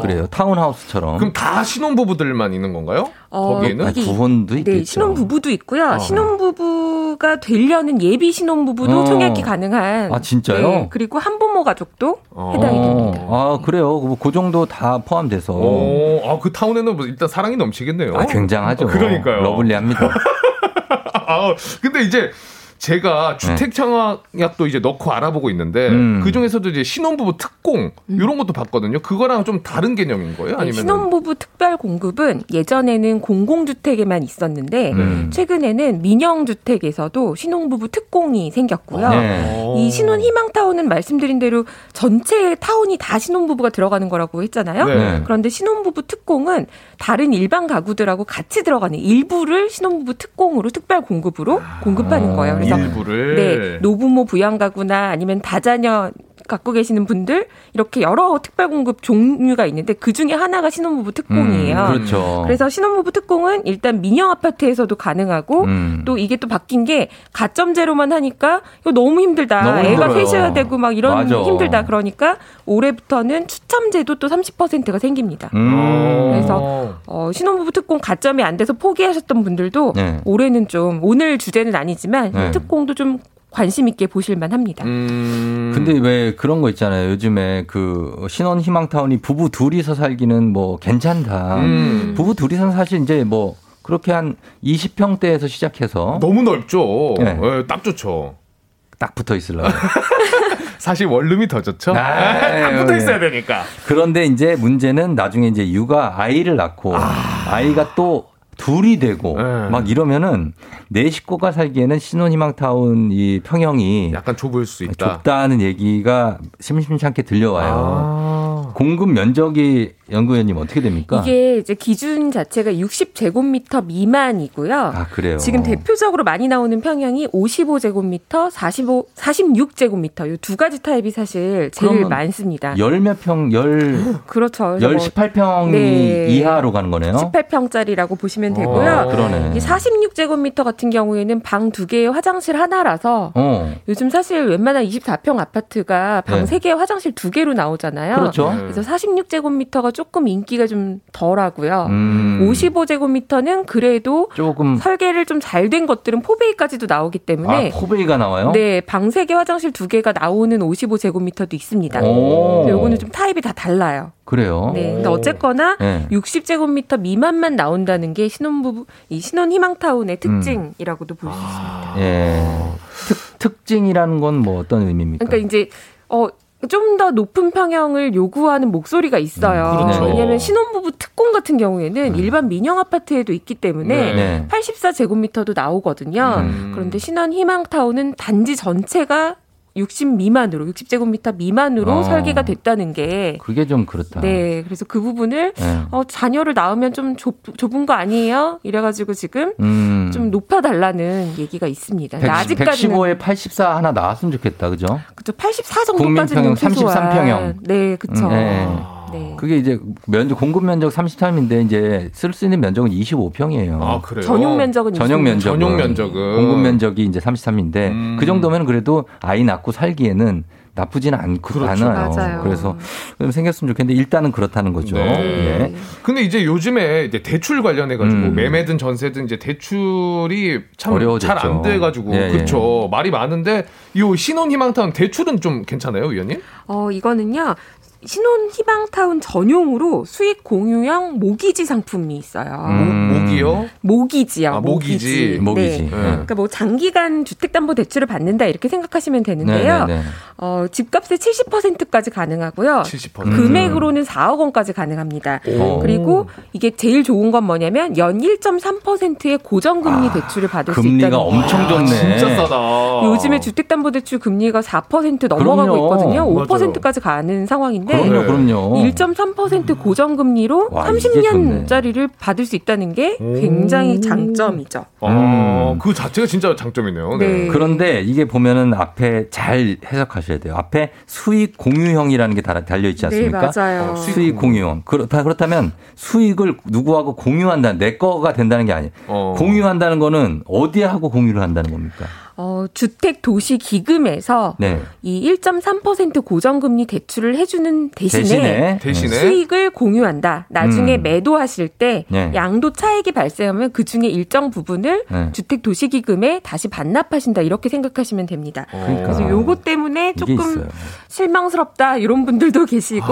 그래요. 타운하우스처럼. 그럼 다 신혼부부들만 있는 건가요? 어, 거기에는? 아니, 두 번도 있겠죠. 네, 신혼부부도 있고요. 아. 신혼부부가 되려는 예비 신혼부부도 어. 청약이 가능한. 아, 진짜요? 네, 그리고 한부모 가족도 해당이 됩니다. 아, 그래요. 그, 그 정도 다 포함돼서. 오, 아, 그 타운에는 뭐 일단 사랑이 넘치겠네요. 아, 굉장하죠. 어, 그러니까요. 러블리합니다. 아, 근데 이제 제가 주택 청약도 이제 넣고 알아보고 있는데 네. 음. 그 중에서도 이제 신혼부부 특공 이런 것도 봤거든요. 그거랑 좀 다른 개념인 거예요? 네, 아니면 신혼부부 특별 공급은 예전에는 공공주택에만 있었는데 음. 최근에는 민영주택에서도 신혼부부 특공이 생겼고요. 네. 이 신혼 희망타운은 말씀드린 대로 전체 타운이 다 신혼부부가 들어가는 거라고 했잖아요. 네. 그런데 신혼부부 특공은 다른 일반 가구들하고 같이 들어가는 일부를 신혼부부 특공으로 특별 공급으로 공급하는 거예요. 그래서 일부를 네, 노부모 부양 가구나 아니면 다자녀 갖고 계시는 분들 이렇게 여러 특별 공급 종류가 있는데 그 중에 하나가 신혼부부 특공이에요. 음, 그렇죠. 그래서 신혼부부 특공은 일단 민영 아파트에서도 가능하고 음. 또 이게 또 바뀐 게 가점제로만 하니까 이거 너무 힘들다. 너무 애가. 셋이어야 되고 막 이런 맞아. 힘들다. 그러니까 올해부터는 추첨제도 또 30%가 생깁니다. 음. 그래서 어, 신혼부부 특공 가점이 안 돼서 포기하셨던 분들도 네. 올해는 좀 오늘 주제는 아니지만 네. 특공도 좀 관심 있게 보실 만 합니다. 음. 근데 왜 그런 거 있잖아요. 요즘에 그 신혼 희망타운이 부부 둘이서 살기는 뭐 괜찮다. 음. 부부 둘이서는 사실 이제 뭐 그렇게 한 20평대에서 시작해서 너무 넓죠. 네. 예, 딱 좋죠. 딱 붙어 있으려고. 사실 원룸이 더 좋죠. 아, 딱 붙어 예. 있어야 되니까. 그런데 이제 문제는 나중에 이제 육아 아이를 낳고 아. 이가 또 둘이 되고 네. 막 이러면은 내 식구가 살기에는 신혼희망타운 이 평형이 약간 좁을 수 있다. 좁다는 얘기가 심심찮게 들려와요. 아. 공급 면적이 연구위원님 어떻게 됩니까? 이게 이제 기준 자체가 60제곱미터 미만이고요. 아 그래요. 지금 대표적으로 많이 나오는 평형이 55제곱미터, 45, 46제곱미터 이 두 가지 타입이 사실 제일 많습니다. 열 몇 평, 열, 그렇죠. 열뭐 18평이 네. 이하로 가는 거네요. 18평짜리라고 보시면 되고요. 어, 그러네. 이 46제곱미터 같은 경우에는 방 두 개에 화장실 하나라서 어. 요즘 사실 웬만한 24평 아파트가 방 네. 세 개에 화장실 두 개로 나오잖아요. 그렇죠. 그래서 46제곱미터가 조금 인기가 좀 덜하고요. 음. 55제곱미터는 그래도 조금 설계를 좀 잘 된 것들은 포베이까지도 나오기 때문에 아, 포베이가 나와요? 네, 방세개 화장실 두 개가 나오는 55제곱미터도 있습니다. 요거는 좀 타입이 다 달라요. 그래요. 네, 근데 어쨌거나 네. 60제곱미터 미만만 나온다는 게 신혼부부 이 신혼 희망타운의 특징이라고도 볼수 있습니다. 예. 특, 특징이라는 건 뭐 어떤 의미입니까? 그러니까 이제 어. 좀 더 높은 평형을 요구하는 목소리가 있어요. 음, 그렇죠. 왜냐하면 신혼부부 특공 같은 경우에는 일반 민영 아파트에도 있기 때문에 네. 84제곱미터도 나오거든요. 음. 그런데 신혼 희망타운은 단지 전체가 60 미만으로 60제곱미터 미만으로 어. 설계가 됐다는 게 그게 좀 그렇다. 네, 그래서 그 부분을 네. 어, 자녀를 낳으면 좀 좁, 좁은 거 아니에요? 이래가지고 지금 음. 좀 높여달라는 얘기가 있습니다. 근데 110, 아직까지는 115에 84 하나 나왔으면 좋겠다. 그죠? 그죠 84 정도까지는 국민평형 33 평형. 네, 그렇죠. 음, 네. 네. 그게 이제 면적 공급 면적 33인데 이제 쓸 수 있는 면적은 25평이에요. 아, 그래요? 전용 면적은 전용 25. 면적 전용 면적은. 공급 면적이 이제 33인데 음. 그 정도면 그래도 아이 낳고 살기에는 나쁘지는 않고 그렇죠. 않아요. 맞아요. 그래서 좀 생겼으면 좋겠는데 일단은 그렇다는 거죠. 네. 예. 근데 이제 요즘에 이제 대출 관련해 가지고 음. 매매든 전세든 이제 대출이 참. 잘 안 돼 가지고 예, 예. 그렇죠 말이 많은데 이 신혼 희망타운 대출은 좀 괜찮아요, 위원님? 어, 이거는요. 신혼 희망타운 전용으로 수익 공유형 모기지 상품이 있어요. 음. 모기요? 모기지요. 아, 모기지. 모기지. 네. 네. 그러니까 뭐 장기간 주택담보대출을 받는다 이렇게 생각하시면 되는데요. 네, 네, 네. 어, 집값의 70%까지 가능하고요. 70%. 음. 금액으로는 4억 원까지 가능합니다. 오. 그리고 이게 제일 좋은 건 뭐냐면 연 1.3%의 고정금리 대출을 받을 수 있다는 금리가. 엄청 좋네. 진짜 싸다. 요즘에 주택담보대출 금리가 4% 넘어가고 그럼요. 있거든요. 맞아요. 5%까지 가는 상황인데 있는데 그럼요, 그럼요. 1.3% 고정금리로 와, 이게 좋네. 30년짜리를 받을 수 있다는 게 굉장히 장점이죠. 어, 음. 그 자체가 진짜 장점이네요. 네. 네. 그런데 이게 보면은 앞에 잘 해석하셔야 돼요. 앞에 수익 공유형이라는 게 달- 달려있지 않습니까? 네, 맞아요. 어, 수익 공유형. 그렇다, 그렇다면 수익을 누구하고 공유한다, 내 거가 된다는 게 아니에요. 어. 공유한다는 거는 어디에 하고 공유를 한다는 겁니까? 어, 주택 도시 기금에서 네. 이 1.3% 고정금리 대출을 해주는 대신에, 대신에, 대신에 수익을 공유한다. 나중에 음. 매도하실 때 네. 양도 차익이 발생하면 그 중에 일정 부분을 네. 주택 도시 기금에 다시 반납하신다. 이렇게 생각하시면 됩니다. 그러니까. 그래서 요것 때문에 조금. 실망스럽다 이런 분들도 계시고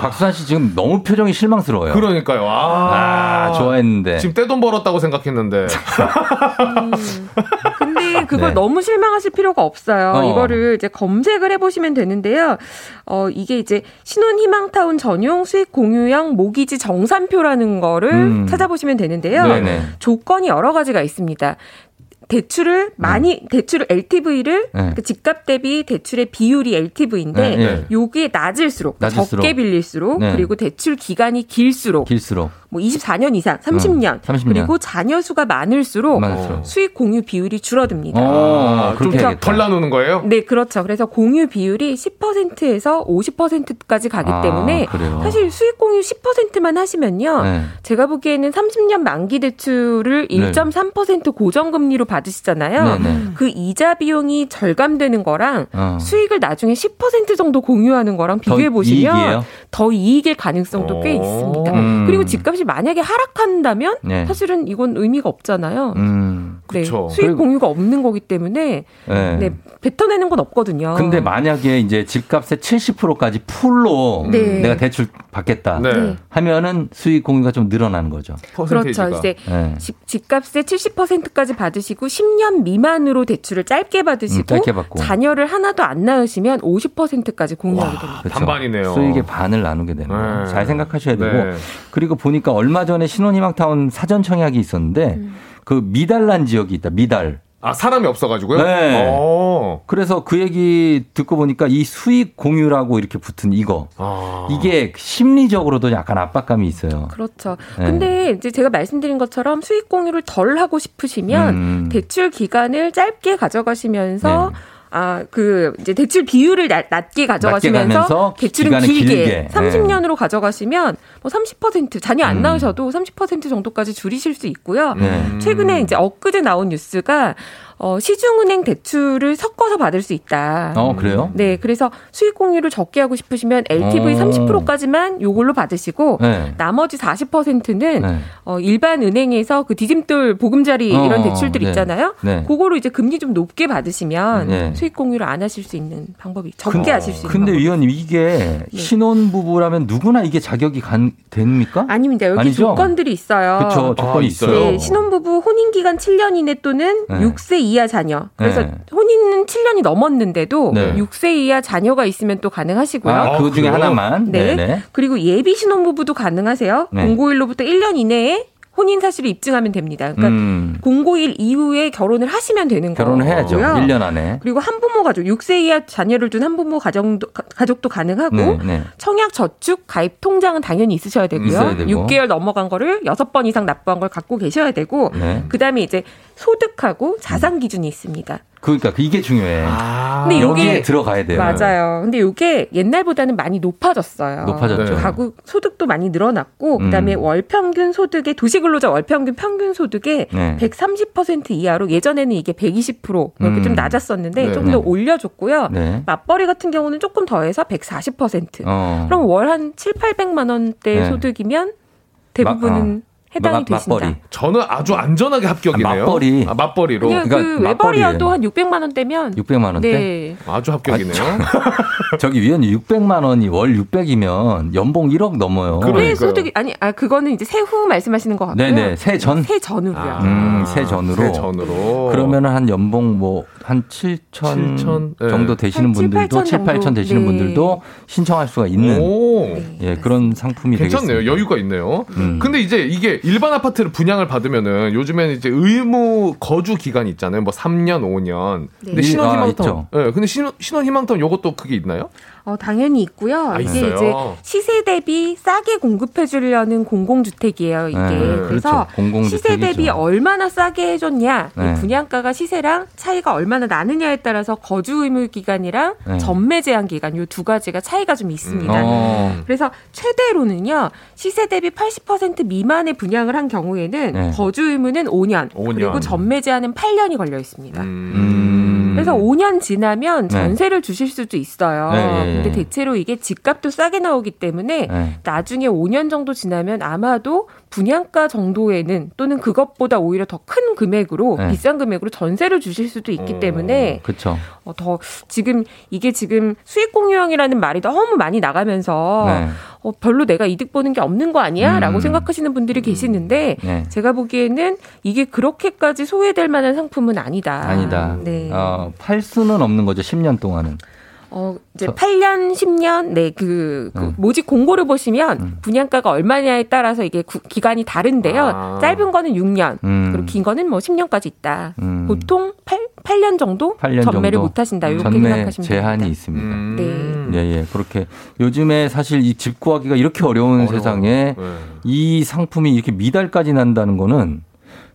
곽수산 씨 지금 너무 표정이 실망스러워요. 그러니까요. 아, 아, 좋아했는데. 지금 떼돈 벌었다고 생각했는데. 근데 그걸 네. 너무 실망하실 필요가 없어요. 어. 이거를 이제 검색을 해보시면 되는데요. 어, 이게 이제 신혼희망타운 전용 수익 공유형 모기지 정산표라는 거를 음. 찾아보시면 되는데요. 네네. 조건이 여러 가지가 있습니다. 대출을 많이 대출 LTV를 네. 그 집값 대비 대출의 비율이 LTV인데 네, 네. 요게 낮을수록, 낮을수록. 적게 빌릴수록 네. 그리고 대출 기간이 길수록 길수록. 뭐 24년 이상, 30년, 음, 30년. 그리고 자녀 수가 많을수록 많을수록. 수익 공유 비율이 줄어듭니다. 어, 좀 그렇게 해야겠다. 덜 나누는 거예요? 네, 그렇죠. 그래서 공유 비율이 10%에서 50%까지 가기 아, 때문에 그래요? 사실 수익 공유 10%만 하시면요. 네. 제가 보기에는 30년 만기 대출을 1.3% 고정금리로 받으시잖아요. 네, 네. 그 이자 비용이 절감되는 거랑 어. 수익을 나중에 10% 정도 공유하는 거랑 더 비교해 보시면? 더 이익일 가능성도 꽤 오. 있습니다. 음. 그리고 집값 이 만약에 하락한다면 네. 사실은 이건 의미가 없잖아요. 음. 네. 수익 공유가 없는 거기 때문에 네. 네, 뱉어내는 건 없거든요. 근데 만약에 이제 집값의 70%까지 풀로 네. 내가 대출 받겠다 네. 네. 하면은 수익 공유가 좀 늘어나는 거죠. 퍼센테이지가. 그렇죠. 이제 네. 집, 집값의 70%까지 받으시고 10년 미만으로 대출을 짧게 받으시고 음, 짧게 받고. 자녀를 하나도 안 낳으시면 50%까지 공유하게 됩니다. 그렇죠. 반반이네요. 수익의 반을 나누게 되는 거예요. 네. 잘 생각하셔야 되고 네. 그리고 보니까 얼마 전에 신혼희망타운 사전 청약이 있었는데 음. 그 미달난 지역이 있다. 미달. 아, 사람이 없어가지고요? 네. 어. 그래서 그 얘기 듣고 보니까 이 수익 공유라고 이렇게 붙은 이거 아. 이게 심리적으로도 약간 압박감이 있어요. 그렇죠. 네. 근데 이제 제가 말씀드린 것처럼 수익 공유를 덜 하고 싶으시면 음. 대출 기간을 짧게 가져가시면서 네. 아, 그, 이제 대출 비율을 낮, 낮게 가져가시면서 대출은 길게, 길게. 30년으로 가져가시면 뭐 30% 자녀 안 음. 낳으셔도 30% 정도까지 줄이실 수 있고요. 네. 최근에 이제 엊그제 나온 뉴스가 어, 시중은행 대출을 섞어서 받을 수 있다. 어, 그래요? 네, 그래서 수익 공유를 적게 하고 싶으시면 LTV 어. 30%까지만 요걸로 받으시고 네. 나머지 40%는 네. 어, 일반 은행에서 그 디딤돌 보금자리 어, 이런 대출들 네. 있잖아요. 네. 그거로 이제 금리 좀 높게 받으시면 네. 수익 공유를 안 하실 수 있는 방법이 적게 근- 하실 수 있는 근데 위원님 이게 네. 신혼 부부라면 누구나 이게 자격이 간, 됩니까? 아닙니다. 여기 아니죠? 조건들이 있어요. 그쵸, 조건이 아, 있어요. 네, 신혼 부부 혼인 기간 7년 이내 또는 네. 6세 이하 자녀. 그래서 네. 혼인은 7년이 넘었는데도 네. 6세 이하 자녀가 있으면 또 가능하시고요. 아, 그 중에? 하나만. 네. 네네. 그리고 예비 신혼부부도 가능하세요. 네. 공고일로부터 1년 이내에 혼인 사실을 입증하면 됩니다. 그러니까 음, 공고일 이후에 결혼을 하시면 되는 거고요. 결혼을 해야죠. 1년 안에. 그리고 한부모 가족, 6세 이하 자녀를 둔 한부모 가정도, 가- 가족도 가능하고 네, 네. 청약 저축 가입 통장은 당연히 있으셔야 되고요. 있어야 되고. 6개월 넘어간 거를 6번 이상 납부한 걸 갖고 계셔야 되고 네. 그다음에 이제 소득하고 자산 기준이 있습니다. 그러니까 이게 중요해. 아. 근데 여기에 들어가야 돼요. 맞아요. 근데 이게 옛날보다는 많이 높아졌어요. 높아졌죠. 네. 가구 소득도 많이 늘어났고 그다음에 음. 월 평균 소득의 도시근로자 월 평균 평균 소득의 네. 130% 이하로 예전에는 이게 120% 이렇게 음. 좀 낮았었는데 네. 조금 더 네. 올려줬고요. 네. 맞벌이 같은 경우는 조금 더해서 140%. 어. 그럼 월 한 7, 800만 원대 네. 소득이면 대부분은 해당이 마- 되신다. 맞벌이. 저는 아주 안전하게 합격이네요. 아, 맞벌이. 아, 맞벌이로. 그냥 그러니까 그. 외벌이여도 한 600만 원대면 600만 원대? 네. 아주 합격이네요. 저기 위원님 600만 원이 월 600이면 연봉 1억 넘어요. 그러니까요. 회 소득이 아니 아 그거는 이제 세후 말씀하시는 것 같고요. 네네. 세전? 세 전후로요. 음, 세 전으로. 세 전으로. 그러면 한 연봉 뭐 한 7천 7천, 네. 정도 되시는 한 7, 분들도 8천 7, 8천 정도. 되시는 네. 분들도 신청할 수가 있는 오. 예, 그런 상품이 괜찮네요. 되겠습니다. 여유가 있네요. 음. 근데 이제 이게 일반 아파트를 분양을 받으면은 요즘에는 이제 의무 거주 기간이 있잖아요. 뭐 3년, 5년. 근데 네. 신혼 아, 희망타운. 있죠. 예. 근데 신혼 신혼 희망타운 요것도 그게 있나요? 어, 당연히 있고요. 아, 이게 있어요? 이제 시세 대비 싸게 공급해 주려는 공공주택이에요, 이게. 네, 그래서 그렇죠. 시세 대비 얼마나 싸게 해줬냐, 이 네. 분양가가 시세랑 차이가 얼마나 나느냐에 따라서 거주 의무 기간이랑 네. 전매 제한 기간 요 두 가지가 차이가 좀 있습니다. 어. 그래서 최대로는요 시세 대비 80% 미만의 분양을 한 경우에는 네. 거주 의무는 5년, 5년. 그리고 전매 제한은 8년이 걸려 있습니다. 음. 그래서 5년 지나면 네. 전세를 주실 수도 있어요. 네, 예, 예. 근데 대체로 이게 집값도 싸게 나오기 때문에 네. 나중에 5년 정도 지나면 아마도 분양가 정도에는 또는 그것보다 오히려 더 큰 금액으로 네. 비싼 금액으로 전세를 주실 수도 있기 때문에 그렇죠. 어, 더 지금 이게 지금 수익 공유형이라는 말이 너무 많이 나가면서 네. 어, 별로 내가 이득 보는 게 없는 거 아니야?라고 음. 생각하시는 분들이 계시는데 네. 제가 보기에는 이게 그렇게까지 소외될 만한 상품은 아니다. 아니다. 네. 어, 팔 수는 없는 거죠. 10년 동안은. 어, 이제 저- 8년, 10년, 네, 그, 그 음. 모집 공고를 보시면 분양가가 얼마냐에 따라서 이게 구- 기간이 다른데요. 아. 짧은 거는 6년, 음. 그리고 긴 거는 뭐 10년까지 있다. 음. 보통 8, 8년 정도 8년 전매를 정도 못 하신다. 이렇게 전매 생각하시면 제한이 됩니다. 있습니다. 음. 네. 예, 예. 그렇게 요즘에 사실 이 집 구하기가 이렇게 어려운 어려워요. 세상에 네. 이 상품이 이렇게 미달까지 난다는 거는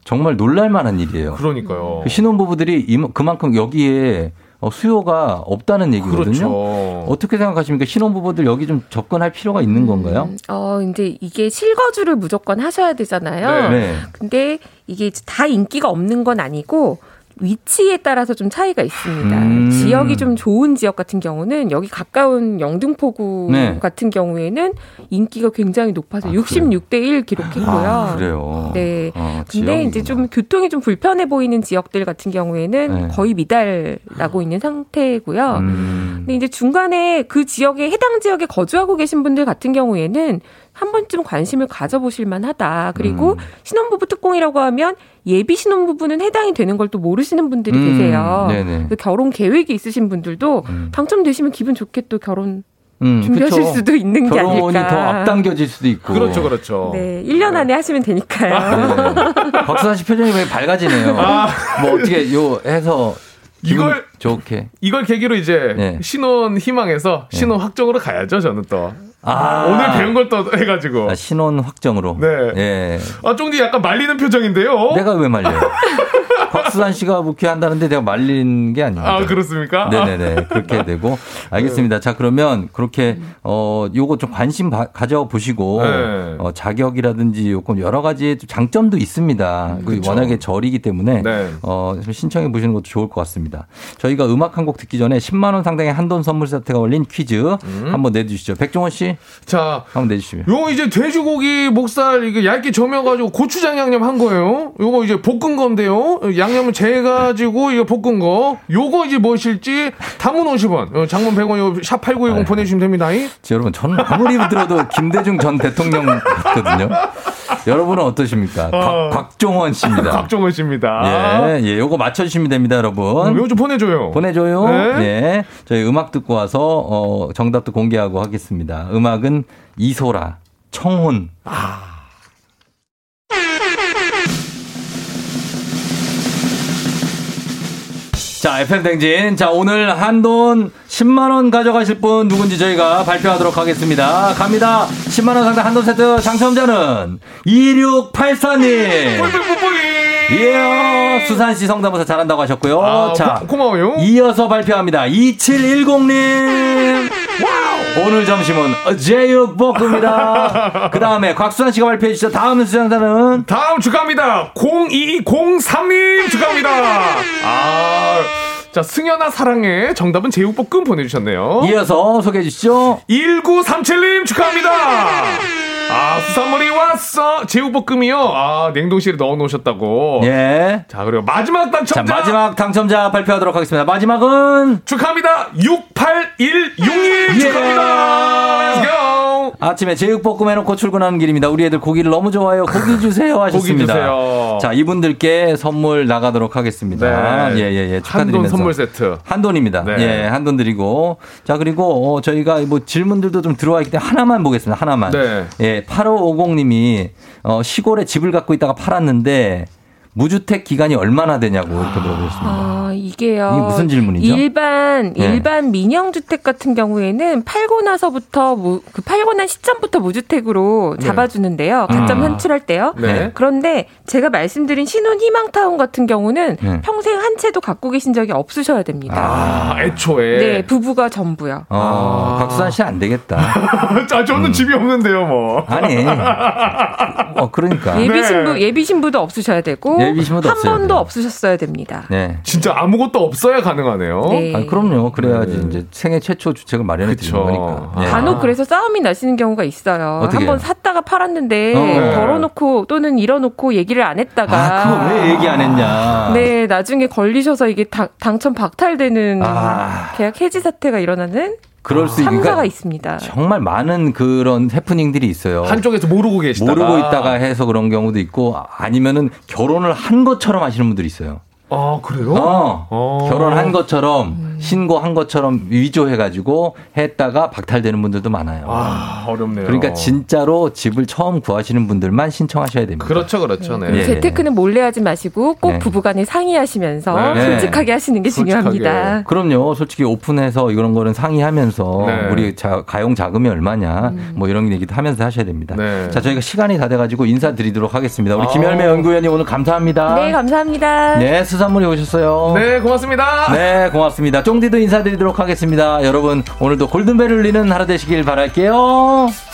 정말 놀랄 만한 일이에요. 그러니까요. 그 신혼부부들이 이- 그만큼 여기에 어, 수요가 없다는 얘기거든요. 그렇죠. 어떻게 생각하십니까? 신혼부부들 여기 좀 접근할 필요가 있는 건가요? 어, 이제 이게 실거주를 무조건 하셔야 되잖아요. 네. 근데 이게 다 인기가 없는 건 아니고 위치에 따라서 좀 차이가 있습니다. 음. 지역이 좀 좋은 지역 같은 경우는 여기 가까운 영등포구 네. 같은 경우에는 인기가 굉장히 높아서 아, 66대 1 기록했고요. 아, 그래요. 네. 어, 근데 이제 지역이구나. 좀 교통이 좀 불편해 보이는 지역들 같은 경우에는 네. 거의 미달 나고 있는 상태고요. 음. 근데 이제 중간에 그 지역에 해당 지역에 거주하고 계신 분들 같은 경우에는 한 번쯤 관심을 가져보실 만하다. 그리고 음. 신혼부부 특공이라고 하면 예비 신혼부부는 해당이 되는 걸 또 모르시는 분들이 음, 계세요. 네네. 그래서 결혼 계획이 있으신 분들도 음. 당첨되시면 기분 좋게 또 결혼 음, 준비하실 그쵸. 수도 있는 게 결혼이 아닐까. 더 앞당겨질 수도 있고. 그렇죠, 그렇죠. 네, 1년 안에 하시면 되니까요. 네. 박수환 씨 표정이 왜 밝아지네요. 아. 뭐 어떻게 요 해서 이걸- 좋게. 이걸 계기로 이제 네. 신혼 희망에서 신혼 확정으로 가야죠, 저는 또. 아. 오늘 배운 걸또 해가지고. 아, 신혼 확정으로. 네. 예. 아, 쫑디 약간 말리는 표정인데요? 내가 왜 말려요? 박수환 씨가 무쾌한다는데 내가 말린 게 아닙니다. 아, 그렇습니까? 네네네. 그렇게 되고. 알겠습니다. 자, 그러면 그렇게, 어, 요거 좀 관심 바- 가져보시고, 네. 어, 자격이라든지 요건 여러 가지 좀 장점도 있습니다. 그. 워낙에 절이기 때문에, 네. 어, 좀 신청해 보시는 것도 좋을 것 같습니다. 저희가 음악 한 곡 듣기 전에 10만원 상당의 한돈 선물 세트가 걸린 퀴즈 음. 한번 내주시죠. 백종원 씨, 자, 한번 내주시면. 요거 이제 돼지고기 목살 이게 얇게 저며가지고 고추장 양념 한 거예요. 요거 이제 볶은 건데요. 양념을 재가지고 이거 볶은 거. 요거 이제 무엇일지 단문 50원, 어, 장문 100원, 요 샵8910 네. 보내주시면 됩니다. 이. 자, 여러분, 저는 아무리 들어도 김대중 전 대통령 같거든요. 여러분은 어떠십니까? 곽, 곽종원 씨입니다. 박종원 씨입니다. 예, 예, 요거 맞춰주시면 됩니다, 여러분. 요거 좀 보내줘요. 보내줘요. 네. 네. 저희 음악 듣고 와서, 어, 정답도 공개하고 하겠습니다. 음 악은 이소라, 청혼. 자, FM댕진. 자, 오늘 한돈 10만원 가져가실 분 누군지 저희가 발표하도록 하겠습니다. 갑니다. 10만원 상당 한돈 세트 당첨자는 2684님. 예, 수산시 성대모사 잘한다고 하셨고요. 아, 자, 고, 고마워요. 이어서 발표합니다. 2710님. 오늘 점심은 제육볶음이다. 그 다음에 곽수산 씨가 발표해 주시죠. 다음 수상자는 다음 축하합니다. 0203님 축하합니다. 아, 자, 승현아 사랑해. 정답은 제육볶음 보내주셨네요. 이어서 소개해 주시죠. 1937님 축하합니다. 아, 수산물이 왔어. 제육볶음이요. 아, 냉동실에 넣어 놓으셨다고. 예. 자, 그리고 마지막 자, 당첨자. 마지막 당첨자 발표하도록 하겠습니다. 마지막은 축하합니다. 6816님 예. 축하합니다. 아침에 제육볶음 해놓고 출근하는 길입니다. 우리 애들 고기를 너무 좋아해요. 고기 주세요 하셨습니다. 주세요. 자, 이분들께 선물 나가도록 하겠습니다. 네. 예, 예, 예. 한돈 축하드리면서. 선물 세트. 한돈입니다. 네. 예, 한돈 드리고. 자, 그리고 어, 저희가 뭐 질문들도 좀 들어와 있기 때문에 하나만 보겠습니다. 하나만. 네. 예, 8550님이 어, 시골에 집을 갖고 있다가 팔았는데 무주택 기간이 얼마나 되냐고 이렇게 물어보셨습니다. 아, 이게요. 이게 무슨 질문이죠? 일반 네. 일반 민영 주택 같은 경우에는 팔고 나서부터 무, 그 팔고 난 시점부터 무주택으로 네. 잡아주는데요. 가점 음. 현출할 때요. 네. 그런데 제가 말씀드린 신혼 희망타운 같은 경우는 네. 평생 한 채도 갖고 계신 적이 없으셔야 됩니다. 아, 애초에. 네, 부부가 전부요. 어, 박수환 씨 안 되겠다. 아, 저는 집이 없는데요, 뭐. 아니. 어, 그러니까. 예비 신부 예비 신부도 없으셔야 되고 예비 신부도 한 없어야 번도 돼요. 없으셨어야 됩니다. 네. 진짜 아무것도 없어야 가능하네요. 네. 아, 그럼요. 그래야지 이제 생애 최초 주택을 마련해 드리는. 거니까. 예. 간혹 그래서 싸움이 나시는 경우가 있어요. 한 번? 샀다가 팔았는데 어, 네. 덜어놓고 또는 잃어놓고 얘기를 안 했다가 아, 그거 왜 얘기 안 했냐. 네 나중에 걸리셔서 이게 당, 당첨 박탈되는 아. 계약 해지 사태가 일어나는 그럴 수 참사가 그러니까 있습니다. 정말 많은 그런 해프닝들이 있어요. 한쪽에서 모르고 계시다가. 모르고 있다가 해서 그런 경우도 있고 아니면은 결혼을 한 것처럼 하시는 분들이 있어요. 아, 그래요? 어, 어. 결혼한 것처럼 신고한 것처럼 위조해 가지고 했다가 박탈되는 분들도 많아요. 아, 어렵네요. 그러니까 진짜로 집을 처음 구하시는 분들만 신청하셔야 됩니다. 그렇죠, 그렇죠. 네. 예. 재테크는 몰래 하지 마시고 꼭 네. 부부간에 상의하시면서 네. 솔직하게 하시는 게 솔직하게. 중요합니다. 그럼요. 솔직히 오픈해서 이런 거는 상의하면서 네. 우리 자, 가용 자금이 얼마냐 음. 뭐 이런 얘기도 하면서 하셔야 됩니다. 네. 자, 저희가 시간이 다 돼 가지고 인사드리도록 하겠습니다. 우리 아. 김열매 연구위원님 오늘 감사합니다. 네 감사합니다. 네, 수산물이 오셨어요. 네, 고맙습니다. 네, 고맙습니다. 쫑디도 인사드리도록 하겠습니다. 여러분, 오늘도 골든벨 울리는 하루 되시길 바랄게요.